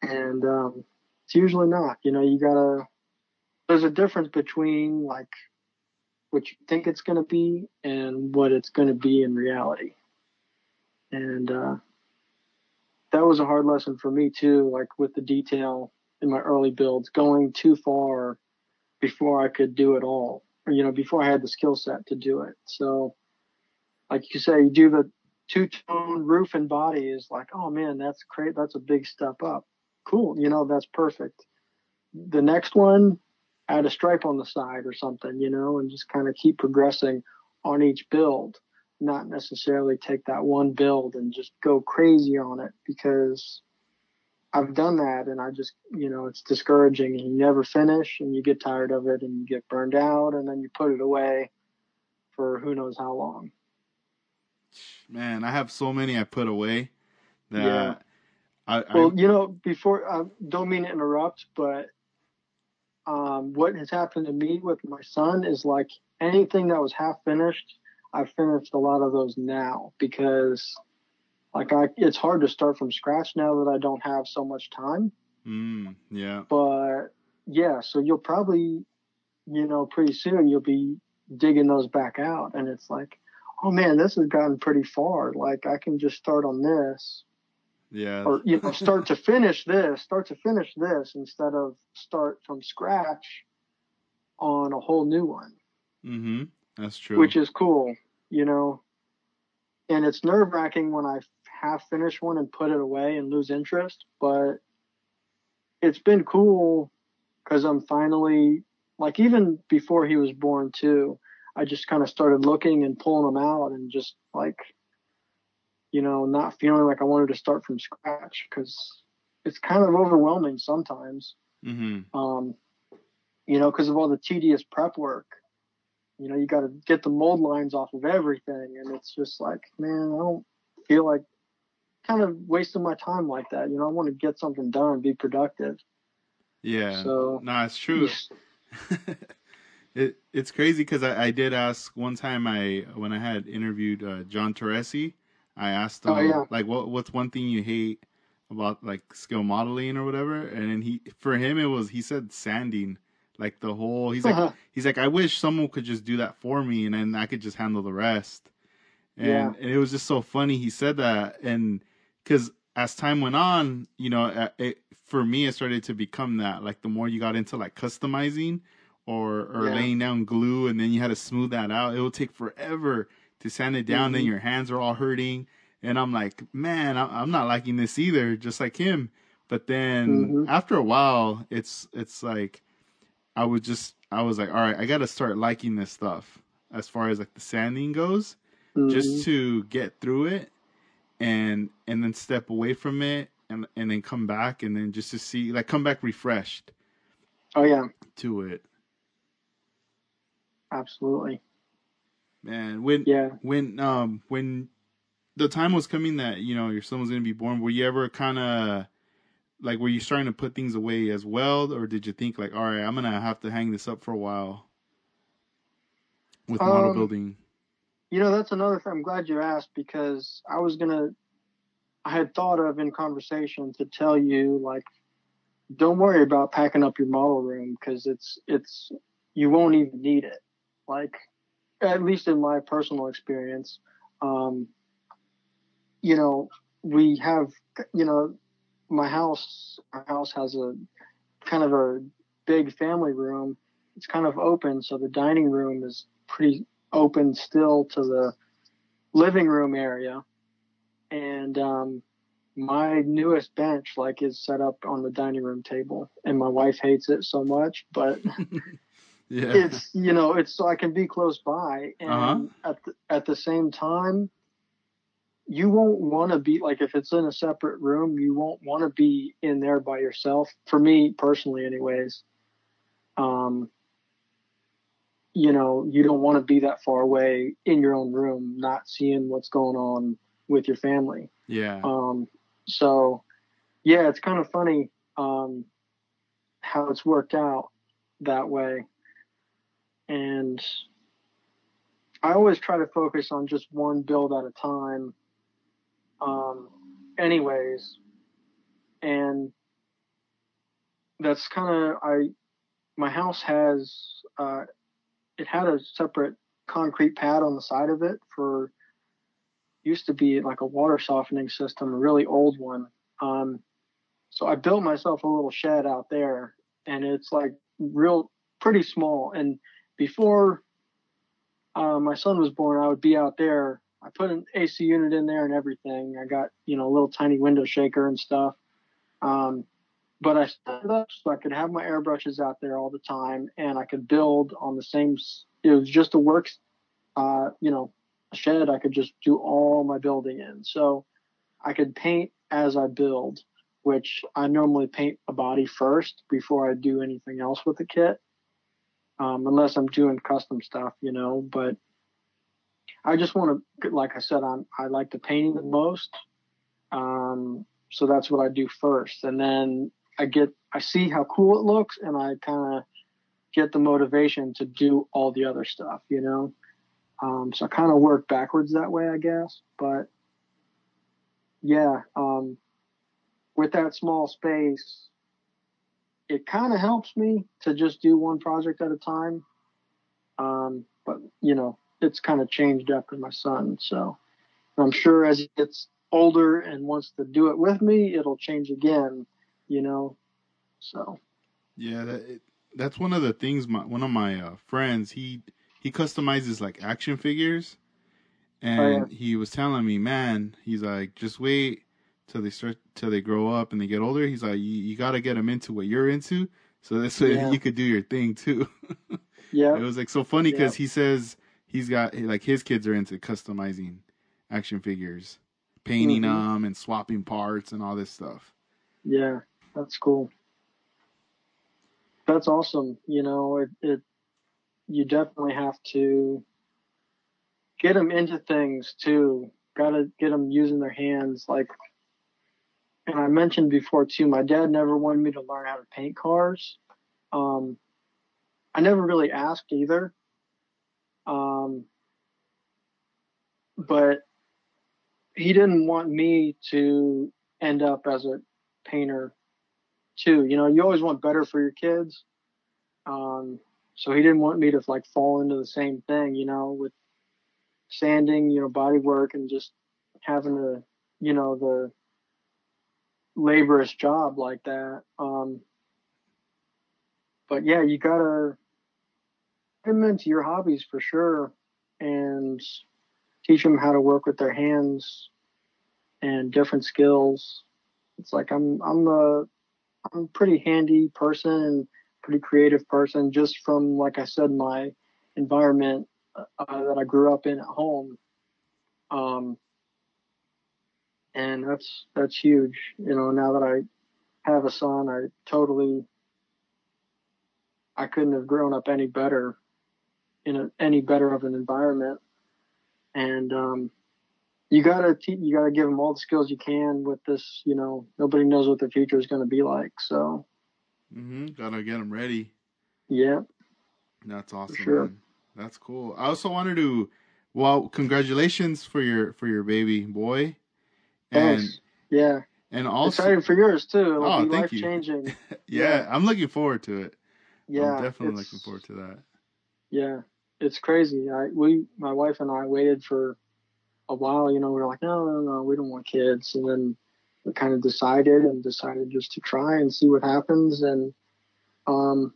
And um it's usually not you know you gotta there's a difference between like what you think it's going to be and what it's going to be in reality and uh, that was a hard lesson for me too. Like with the detail in my early builds, going too far before I could do it all, or you know, before I had the skill set to do it. So, like you say, you do the two tone roof and body is like, oh man, that's great. That's a big step up. Cool. You know, that's perfect. The next one, add a stripe on the side or something, you know, and just kind of keep progressing on each build not necessarily take that one build and just go crazy on it because I've done that and I just, you know, it's discouraging and you never finish and you get tired of it and you get burned out and then you put it away for who knows how long. Man, I have so many I put away that yeah. I, well, you know, before I don't mean to interrupt, but um, what has happened to me with my son is like anything that was half finished, I finished a lot of those now because like I it's hard to start from scratch now that I don't have so much time. Mm, yeah. But yeah, so you'll probably you know pretty soon you'll be digging those back out and it's like oh man this has gotten pretty far like I can just start on this. Yeah. Or you know start to finish this, start to finish this instead of start from scratch on a whole new one. Mm-hmm. That's true. Which is cool, you know. And it's nerve wracking when I half finish one and put it away and lose interest, but it's been cool because I'm finally like even before he was born too. I just kind of started looking and pulling them out and just like you know, not feeling like I wanted to start from scratch because it's kind of overwhelming sometimes. Mm-hmm. Um, you know, because of all the tedious prep work. You know, you got to get the mold lines off of everything, and it's just like, man, I don't feel like kind of wasting my time like that. You know, I want to get something done, be productive. Yeah. So no, it's true. it it's crazy because I, I did ask one time I when I had interviewed uh, John Teresi, I asked oh, him Oh, yeah. like what what's one thing you hate about like scale modeling or whatever, and then he for him it was he said sanding. Like the whole, he's like, uh-huh. he's like, I wish someone could just do that for me, and then I could just handle the rest. And, Yeah. and it was just so funny he said that, and because as time went on, you know, it, for me it started to become that. Like the more you got into like customizing or or Yeah. laying down glue, and then you had to smooth that out, it would take forever to sand it down. Then Mhm. your hands are all hurting, and I'm like, man, I'm not liking this either, just like him. But then Mhm. after a while, it's it's like I was just I was like, all right, I got to start liking this stuff as far as like the sanding goes, Mhm. just to get through it, and and then step away from it, and and then come back, and then just to see like come back refreshed oh yeah, to it. absolutely. Man, when Yeah. when um when the time was coming that you know your son was gonna be born, were you ever kind of like were you starting to put things away as well, or did you think like, all right, I'm gonna have to hang this up for a while with model Um, building? You know, that's another thing. I'm glad you asked because I was gonna, I had thought of in conversation to tell you like, don't worry about packing up your model room because it's it's you won't even need it. Like, at least in my personal experience, um, you know, we have, you know, my house, our house has a kind of a big family room. It's kind of open, so the dining room is pretty open still to the living room area. And um, my newest bench like is set up on the dining room table, and my wife hates it so much, but Yeah, it's you know it's so I can be close by, and Uh-huh. at the, at the same time, you won't want to be like if it's in a separate room, you won't want to be in there by yourself. For me personally, anyways, um, you know you don't want to be that far away in your own room, not seeing what's going on with your family. yeah, Um, so yeah, it's kind of funny um, how it's worked out that way. And I always try to focus on just one build at a time. Um, anyways, and that's kind of I. My house has uh, it had a separate concrete pad on the side of it for used to be like a water softening system, a really old one. Um, so I built myself a little shed out there, and it's like real pretty small. And before uh, my son was born, I would be out there. I put an AC unit in there and everything. I got you know a little tiny window shaker and stuff. Um, but I set it up so I could have my airbrushes out there all the time, and I could build on the same. It was just a works, uh, you know, shed I could just do all my building in. So I could paint as I build, which I normally paint a body first before I do anything else with the kit. Um, unless I'm doing custom stuff, you know, but I just want to, like I said, I'm, I like the painting the most. Um, so that's what I do first. And then I get, I see how cool it looks and I kind of get the motivation to do all the other stuff, you know? Um, so I kind of work backwards that way, I guess. But yeah, um, with that small space, it kind of helps me to just do one project at a time. Um, but you know, it's kind of changed after my son. So I'm sure as he gets older and wants to do it with me, it'll change again, you know? So yeah. That, it, that's one of the things. My one of my uh, friends he he customizes like action figures, and Oh, yeah. he was telling me, man, he's like, just wait till they start till they grow up and they get older. He's like, you, you got to get them into what you're into, so this way Yeah. you could do your thing too. yeah, It was like so funny because Yeah. he says he's got like his kids are into customizing action figures. painting Mhm. them and swapping parts and all this stuff. Yeah, that's cool. That's awesome. You know, it, it you definitely have to get them into things too. Got to get them using their hands. Like, and I mentioned before too, my dad never wanted me to learn how to paint cars. Um, I never really asked either. Um, but he didn't want me to end up as a painter too. You know, you always want better for your kids. Um, so he didn't want me to like fall into the same thing, you know, with sanding, you know, body work and just having to, you know, the laborious job like that. Um, but yeah, you gotta them into your hobbies for sure and teach them how to work with their hands and different skills. It's like I'm I'm a I'm a pretty handy person and pretty creative person just from like I said my environment uh, that I grew up in at home. Um, and that's that's huge. You know, now that I have a son, I totally I couldn't have grown up any better in a, any better of an environment. And um, you gotta te- you gotta give them all the skills you can with this. You know, nobody knows what the future is going to be like. So hmm Gotta get them ready. yeah, That's awesome. sure. Man. That's cool. I also wanted to, well, congratulations for your for your baby boy, and thanks. Yeah, and also, excited for yours too. It'll Oh, be thank life you. changing. yeah, yeah. I'm looking forward to it. Yeah, I'm definitely looking forward to that. Yeah, it's crazy. I we my wife and I waited for a while. You know, we are like, no, no, no, we don't want kids, and then we kind of decided and decided just to try and see what happens. And um,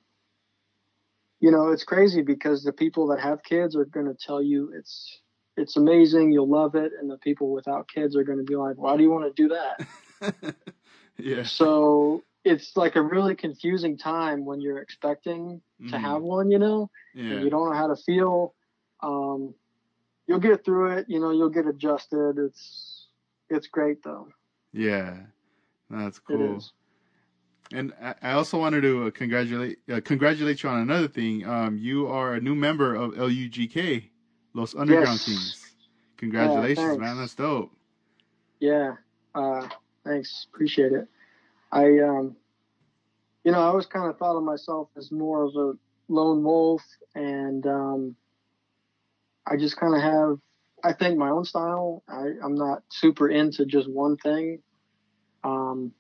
you know, it's crazy because the people that have kids are going to tell you it's it's amazing, you'll love it, and the people without kids are going to be like, why do you want to do that? yeah. So it's like a really confusing time when you're expecting to Mhm. have one, you know Yeah. and you don't know how to feel, um, you'll get through it. You know, you'll get adjusted. It's it's great though. Yeah. That's cool. And I I also wanted to uh, congratulate uh, congratulate you on another thing. Um, you are a new member of LUGK, Los Underground Yes. Kings. Congratulations, man. That's dope. Yeah. Uh, thanks. Appreciate it. I um, you know, I always kind of thought of myself as more of a lone wolf, and um, I just kind of have, I think, my own style. I, I'm not super into just one thing. Um,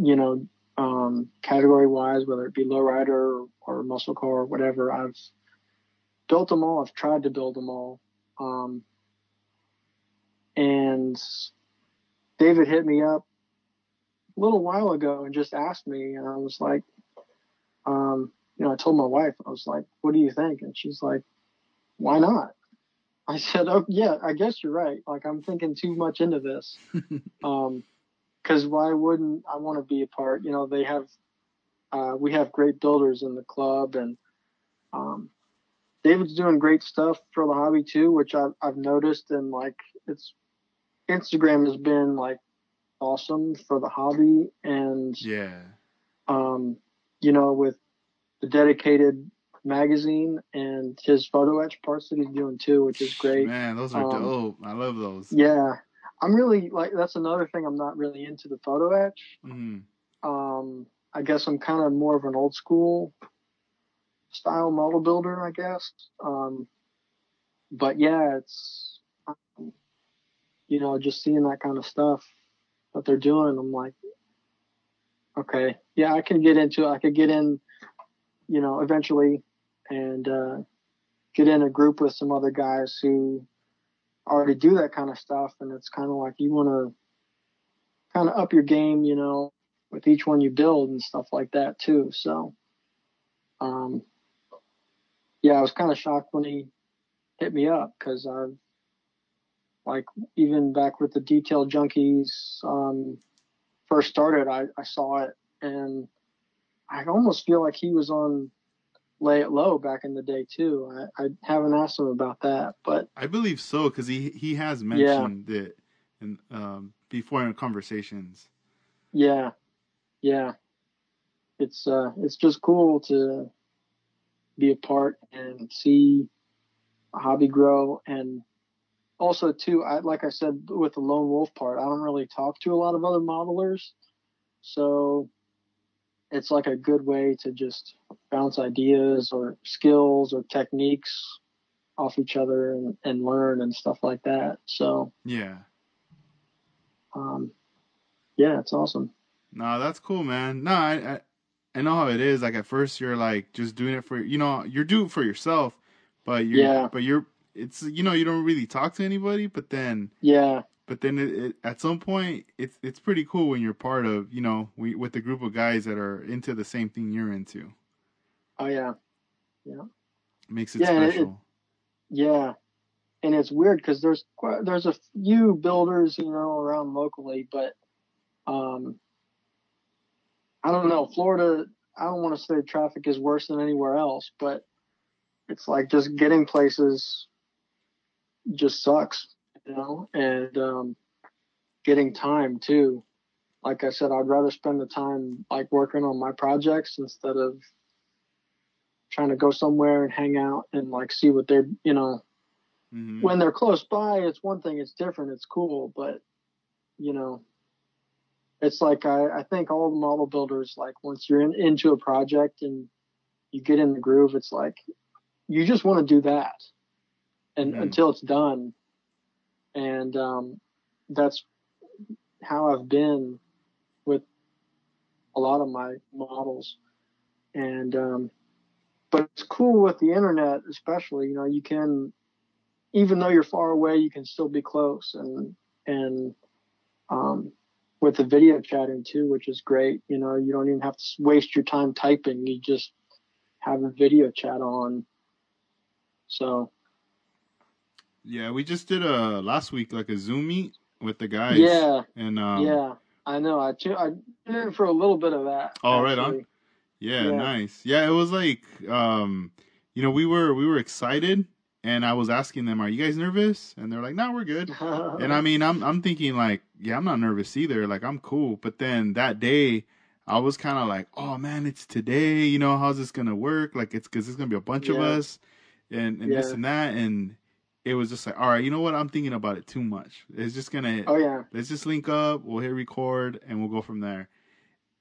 you know, um, category wise, whether it be lowrider or, or muscle car or whatever, I've built them all. I've tried to build them all. Um, and David hit me up a little while ago and just asked me, and I was like, um, you know, I told my wife, I was like, what do you think? And she's like, why not? I said, oh, yeah, I guess you're right. Like, I'm thinking too much into this. um, cause why wouldn't I want to be a part? You know, they have, uh, we have great builders in the club and, um, David's doing great stuff for the hobby too, which I've, I've noticed and like it's Instagram has been like awesome for the hobby and Yeah. um, you know, with the dedicated magazine and his photo etch parts that he's doing too, which is great. Man, those are Um, dope. I love those. Yeah. I'm really like that's another thing I'm not really into the photo etch. hmm Um, I guess I'm kind of more of an old school style model builder, I guess. Um, but yeah, it's you know just seeing that kind of stuff that they're doing. I'm like, okay, yeah, I can get into. it. I could get in, you know, eventually, and uh, get in a group with some other guys who already do that kind of stuff, and it's kind of like you want to kind of up your game, you know, with each one you build and stuff like that too. So, um, yeah, I was kind of shocked when he hit me up because I've like even back with the detail junkies um, first started, I, I saw it and I almost feel like he was on lay it low back in the day too. I, I haven't asked him about that, but I believe so because he he has mentioned yeah. it in um, before in conversations. Yeah, yeah. It's uh, it's just cool to be a part and see a hobby grow. And also too I like I said with the lone wolf part I don't really talk to a lot of other modelers. So it's like a good way to just bounce ideas or skills or techniques off each other and, and learn and stuff like that. So yeah. um yeah it's awesome. No that's cool man. No I, Know how it is. Like at first, you're like just doing it for you know you're doing it for yourself, but you're yeah. but you're it's you know you don't really talk to anybody. But then yeah, but then it, it, at some point it's it's pretty cool when you're part of you know we, with a group of guys that are into the same thing you're into. Oh yeah, yeah. Makes it yeah, special. It, yeah, and it's weird because there's there's a few builders you know around locally, but um I don't know. Florida, I don't want to say traffic is worse than anywhere else, but it's like just getting places just sucks, you know, and um, getting time too. Like I said, I'd rather spend the time like working on my projects instead of trying to go somewhere and hang out and like see what they're, you know, mm-hmm. when they're close by, it's one thing, it's different, it's cool, but you know, it's like I, I think all the model builders like once you're in, into a project and you get in the groove, it's like you just want to do that, and mm. until it's done, and um, that's how I've been with a lot of my models, and um, but it's cool with the internet, especially you know you can even though you're far away, you can still be close and and um, with the video chatting too, which is great. You know, you don't even have to waste your time typing. You just have a video chat on. So. Yeah, we just did a last week like a Zoom meet with the guys. Yeah. And um, yeah, I know. I I did for a little bit of that. Oh, actually. right on. Yeah, yeah, nice. Yeah, it was like um, you know, we were we were excited and I was asking them, "Are you guys nervous?" And they're like, "No, we're good." and I mean, I'm I'm thinking like, yeah, I'm not nervous either. Like I'm cool. But then that day, I was kind of like, "Oh man, it's today. You know, how's this gonna work? Like it's because it's gonna be a bunch yeah. of us, and and yeah. this and that." And it was just like, all right, you know what? I'm thinking about it too much. It's just gonna. Oh yeah. Let's just link up. We'll hit record, and we'll go from there.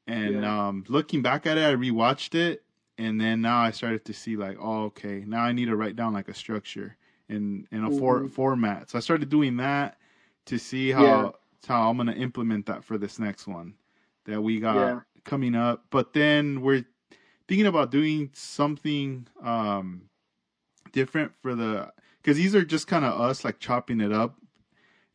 And yeah. um, looking back at it, I rewatched it, and then now I started to see like, oh, okay, now I need to write down like a structure in in a mm-hmm. for, format. So I started doing that to see how yeah. how I'm gonna implement that for this next one that we got yeah. coming up. But then we're thinking about doing something um, different for the because these are just kind of us like chopping it up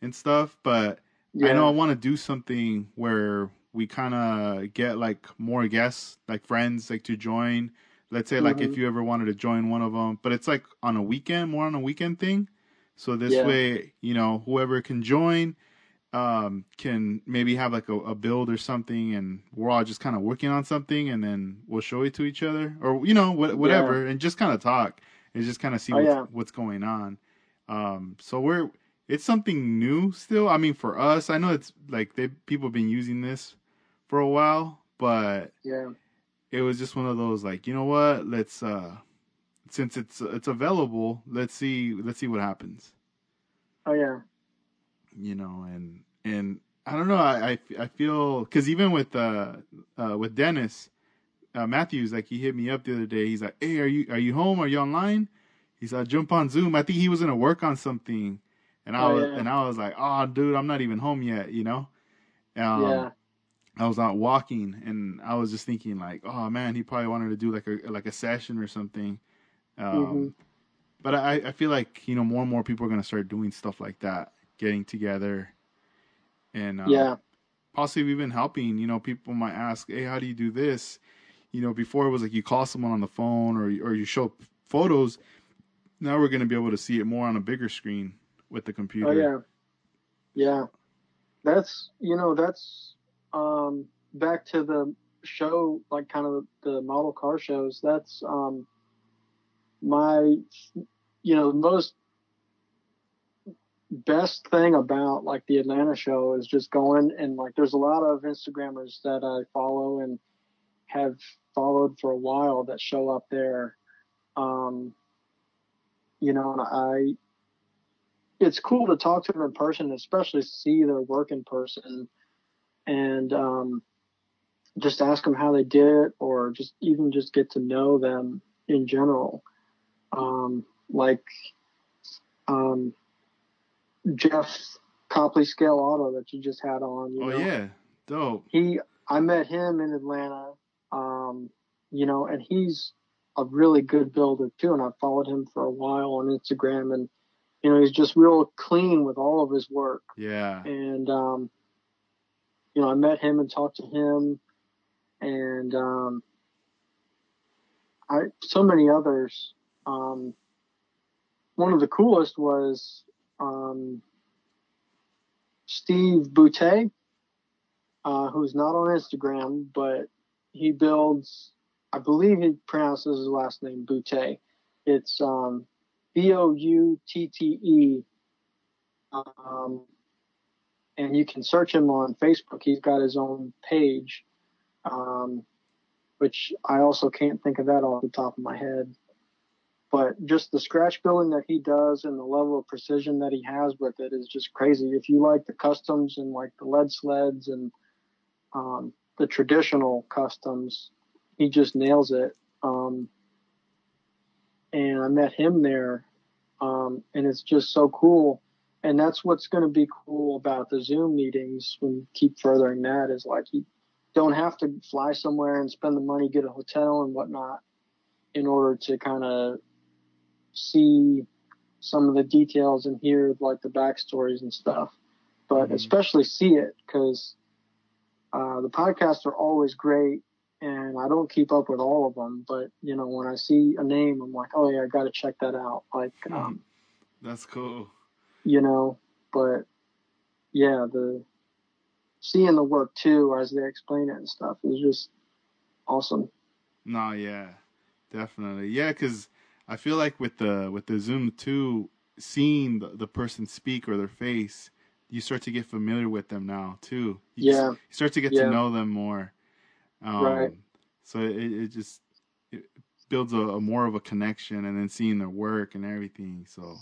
and stuff. But yeah. I know I want to do something where we kind of get like more guests, like friends, like to join. Let's say mm-hmm. like if mm-hmm. you ever wanted to join one of them, but it's like on a weekend, more on a weekend thing. So this yeah. way, you know, whoever can join um, can maybe have like a, a, build or something, and we're all just kind of working on something, and then we'll show it to each other, or you know, wh- whatever, yeah. and just kind of talk and just kind of see oh, what's, yeah. what's going on. Um, so we're it's something new still. I mean, for us, I know it's like they people have been using this for a while, but yeah, it was just one of those like, you know what? Let's uh since it's it's available, let's see let's see what happens. Oh yeah. You know, and and I don't know. I I, I feel because even with uh, uh with Dennis uh, Matthews, like he hit me up the other day. He's like, "Hey, are you are you home? Are you online?" He's like, "Jump on Zoom." I think he was gonna work on something, and I oh, was yeah. and I was like, "Oh, dude, I'm not even home yet," you know. Um, yeah. I was out walking and I was just thinking like, oh man, he probably wanted to do like a like a session or something. Um, mm-hmm. But I, I feel like you know more and more people are gonna start doing stuff like that, getting together, and um, yeah, possibly even helping. You know, people might ask, hey, how do you do this? You know, before it was like you call someone on the phone or or you show photos. Now we're gonna be able to see it more on a bigger screen with the computer. Oh yeah, yeah. That's you know that's um, back to the show, like kind of the model car shows. That's um, my, you know, the most best thing about like the Atlanta show is just going and like there's a lot of Instagrammers that I follow and have followed for a while that show up there. Um, you know, and I, it's cool to talk to them in person, especially see their work in person and, um, just ask them how they did it or just even just get to know them in general. Um, like, um, Jeff Copley Scale Auto that you just had on. You oh know? yeah, dope. He, I met him in Atlanta. Um, you know, and he's a really good builder too. And I've followed him for a while on Instagram, and you know, he's just real clean with all of his work. Yeah. And um, you know, I met him and talked to him, and um, I so many others. Um, one of the coolest was um, Steve Boutte, uh, who's not on Instagram, but he builds, I believe he pronounces his last name Boutte. It's um, B O U T T E. Um, and you can search him on Facebook. He's got his own page, um, which I also can't think of that off the top of my head but just the scratch building that he does and the level of precision that he has with it is just crazy. If you like the customs and like the lead sleds and um, the traditional customs, he just nails it. Um, and I met him there, um, and it's just so cool. And that's what's going to be cool about the Zoom meetings. When keep furthering that is like you don't have to fly somewhere and spend the money, get a hotel and whatnot, in order to kind of see some of the details and hear like the backstories and stuff, but mm-hmm. especially see it because uh, the podcasts are always great and I don't keep up with all of them, but you know, when I see a name, I'm like, oh yeah, I got to check that out. Like, hmm. um, that's cool. You know, but yeah, the seeing the work too as they explain it and stuff is just awesome. No, yeah, definitely, yeah, because I feel like with the with the Zoom too, seeing the, the person speak or their face, you start to get familiar with them now too. You yeah, you start to get yeah. to know them more. Um, right. So it, it just it builds a, a, more of a connection, and then seeing their work and everything. So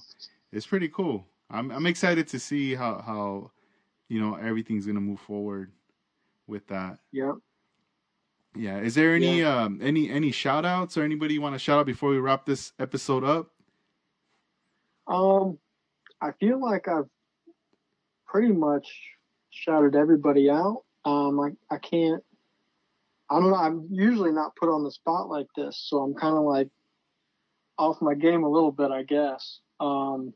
it's pretty cool. I'm I'm excited to see how how you know everything's gonna move forward with that. Yeah. Yeah. Is there any yeah. um any any shout outs or anybody you want to shout out before we wrap this episode up? Um I feel like I've pretty much shouted everybody out. Um I, I can't I don't know, I'm usually not put on the spot like this, so I'm kinda like off my game a little bit, I guess. Um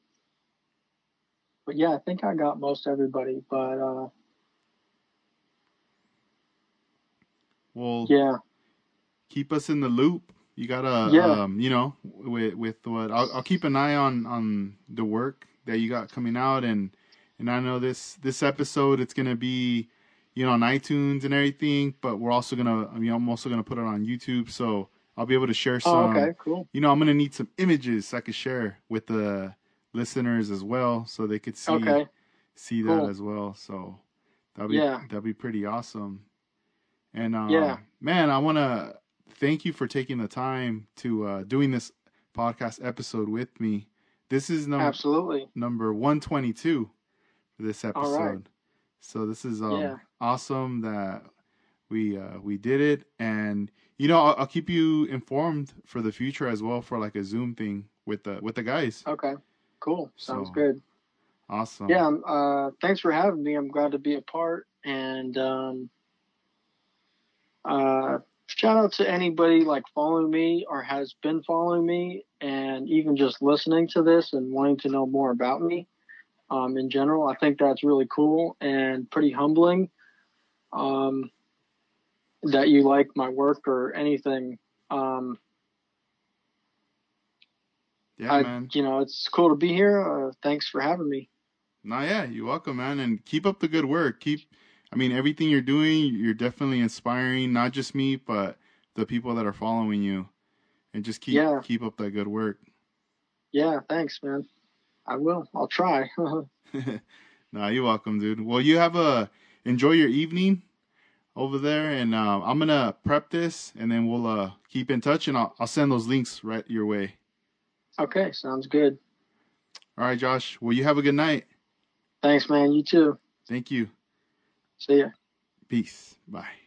but yeah, I think I got most everybody, but uh Well, yeah. Keep us in the loop. You gotta, yeah. um, you know, with with what I'll, I'll keep an eye on on the work that you got coming out, and and I know this this episode it's gonna be, you know, on iTunes and everything, but we're also gonna, I mean, I'm also gonna put it on YouTube, so I'll be able to share some. Oh, okay, cool. You know, I'm gonna need some images so I could share with the listeners as well, so they could see okay. see cool. that as well. So that'll be yeah. that'll be pretty awesome. And uh, yeah, man, I want to thank you for taking the time to uh, doing this podcast episode with me. This is number absolutely number one twenty two for this episode. So this is um, yeah. Awesome that we uh, we did it, and you know I'll, I'll, keep you informed for the future as well for like a Zoom thing with the with the guys. Okay, cool. Sounds so, good. Awesome. Yeah. Um, uh, thanks for having me. I'm glad to be a part, and um, uh, shout out to anybody like following me or has been following me and even just listening to this and wanting to know more about me um, in general. I think that's really cool and pretty humbling um, that you like my work or anything. Um, yeah, I, man. You know, it's cool to be here. Uh, thanks for having me. Nah, yeah, you're welcome, man. And keep up the good work. Keep I mean, everything you're doing, you're definitely inspiring not just me, but the people that are following you. and just keep Yeah. keep up that good work. Yeah, thanks, man. I will. I'll try. nah, you're welcome, dude. Well, you have a enjoy your evening over there, and uh, I'm gonna prep this, and then we'll uh, keep in touch, and I'll, I'll send those links right your way. okay, sounds good. All right, Josh. Well, you have a good night. Thanks, man. You too. Thank you. See ya. Peace. Bye.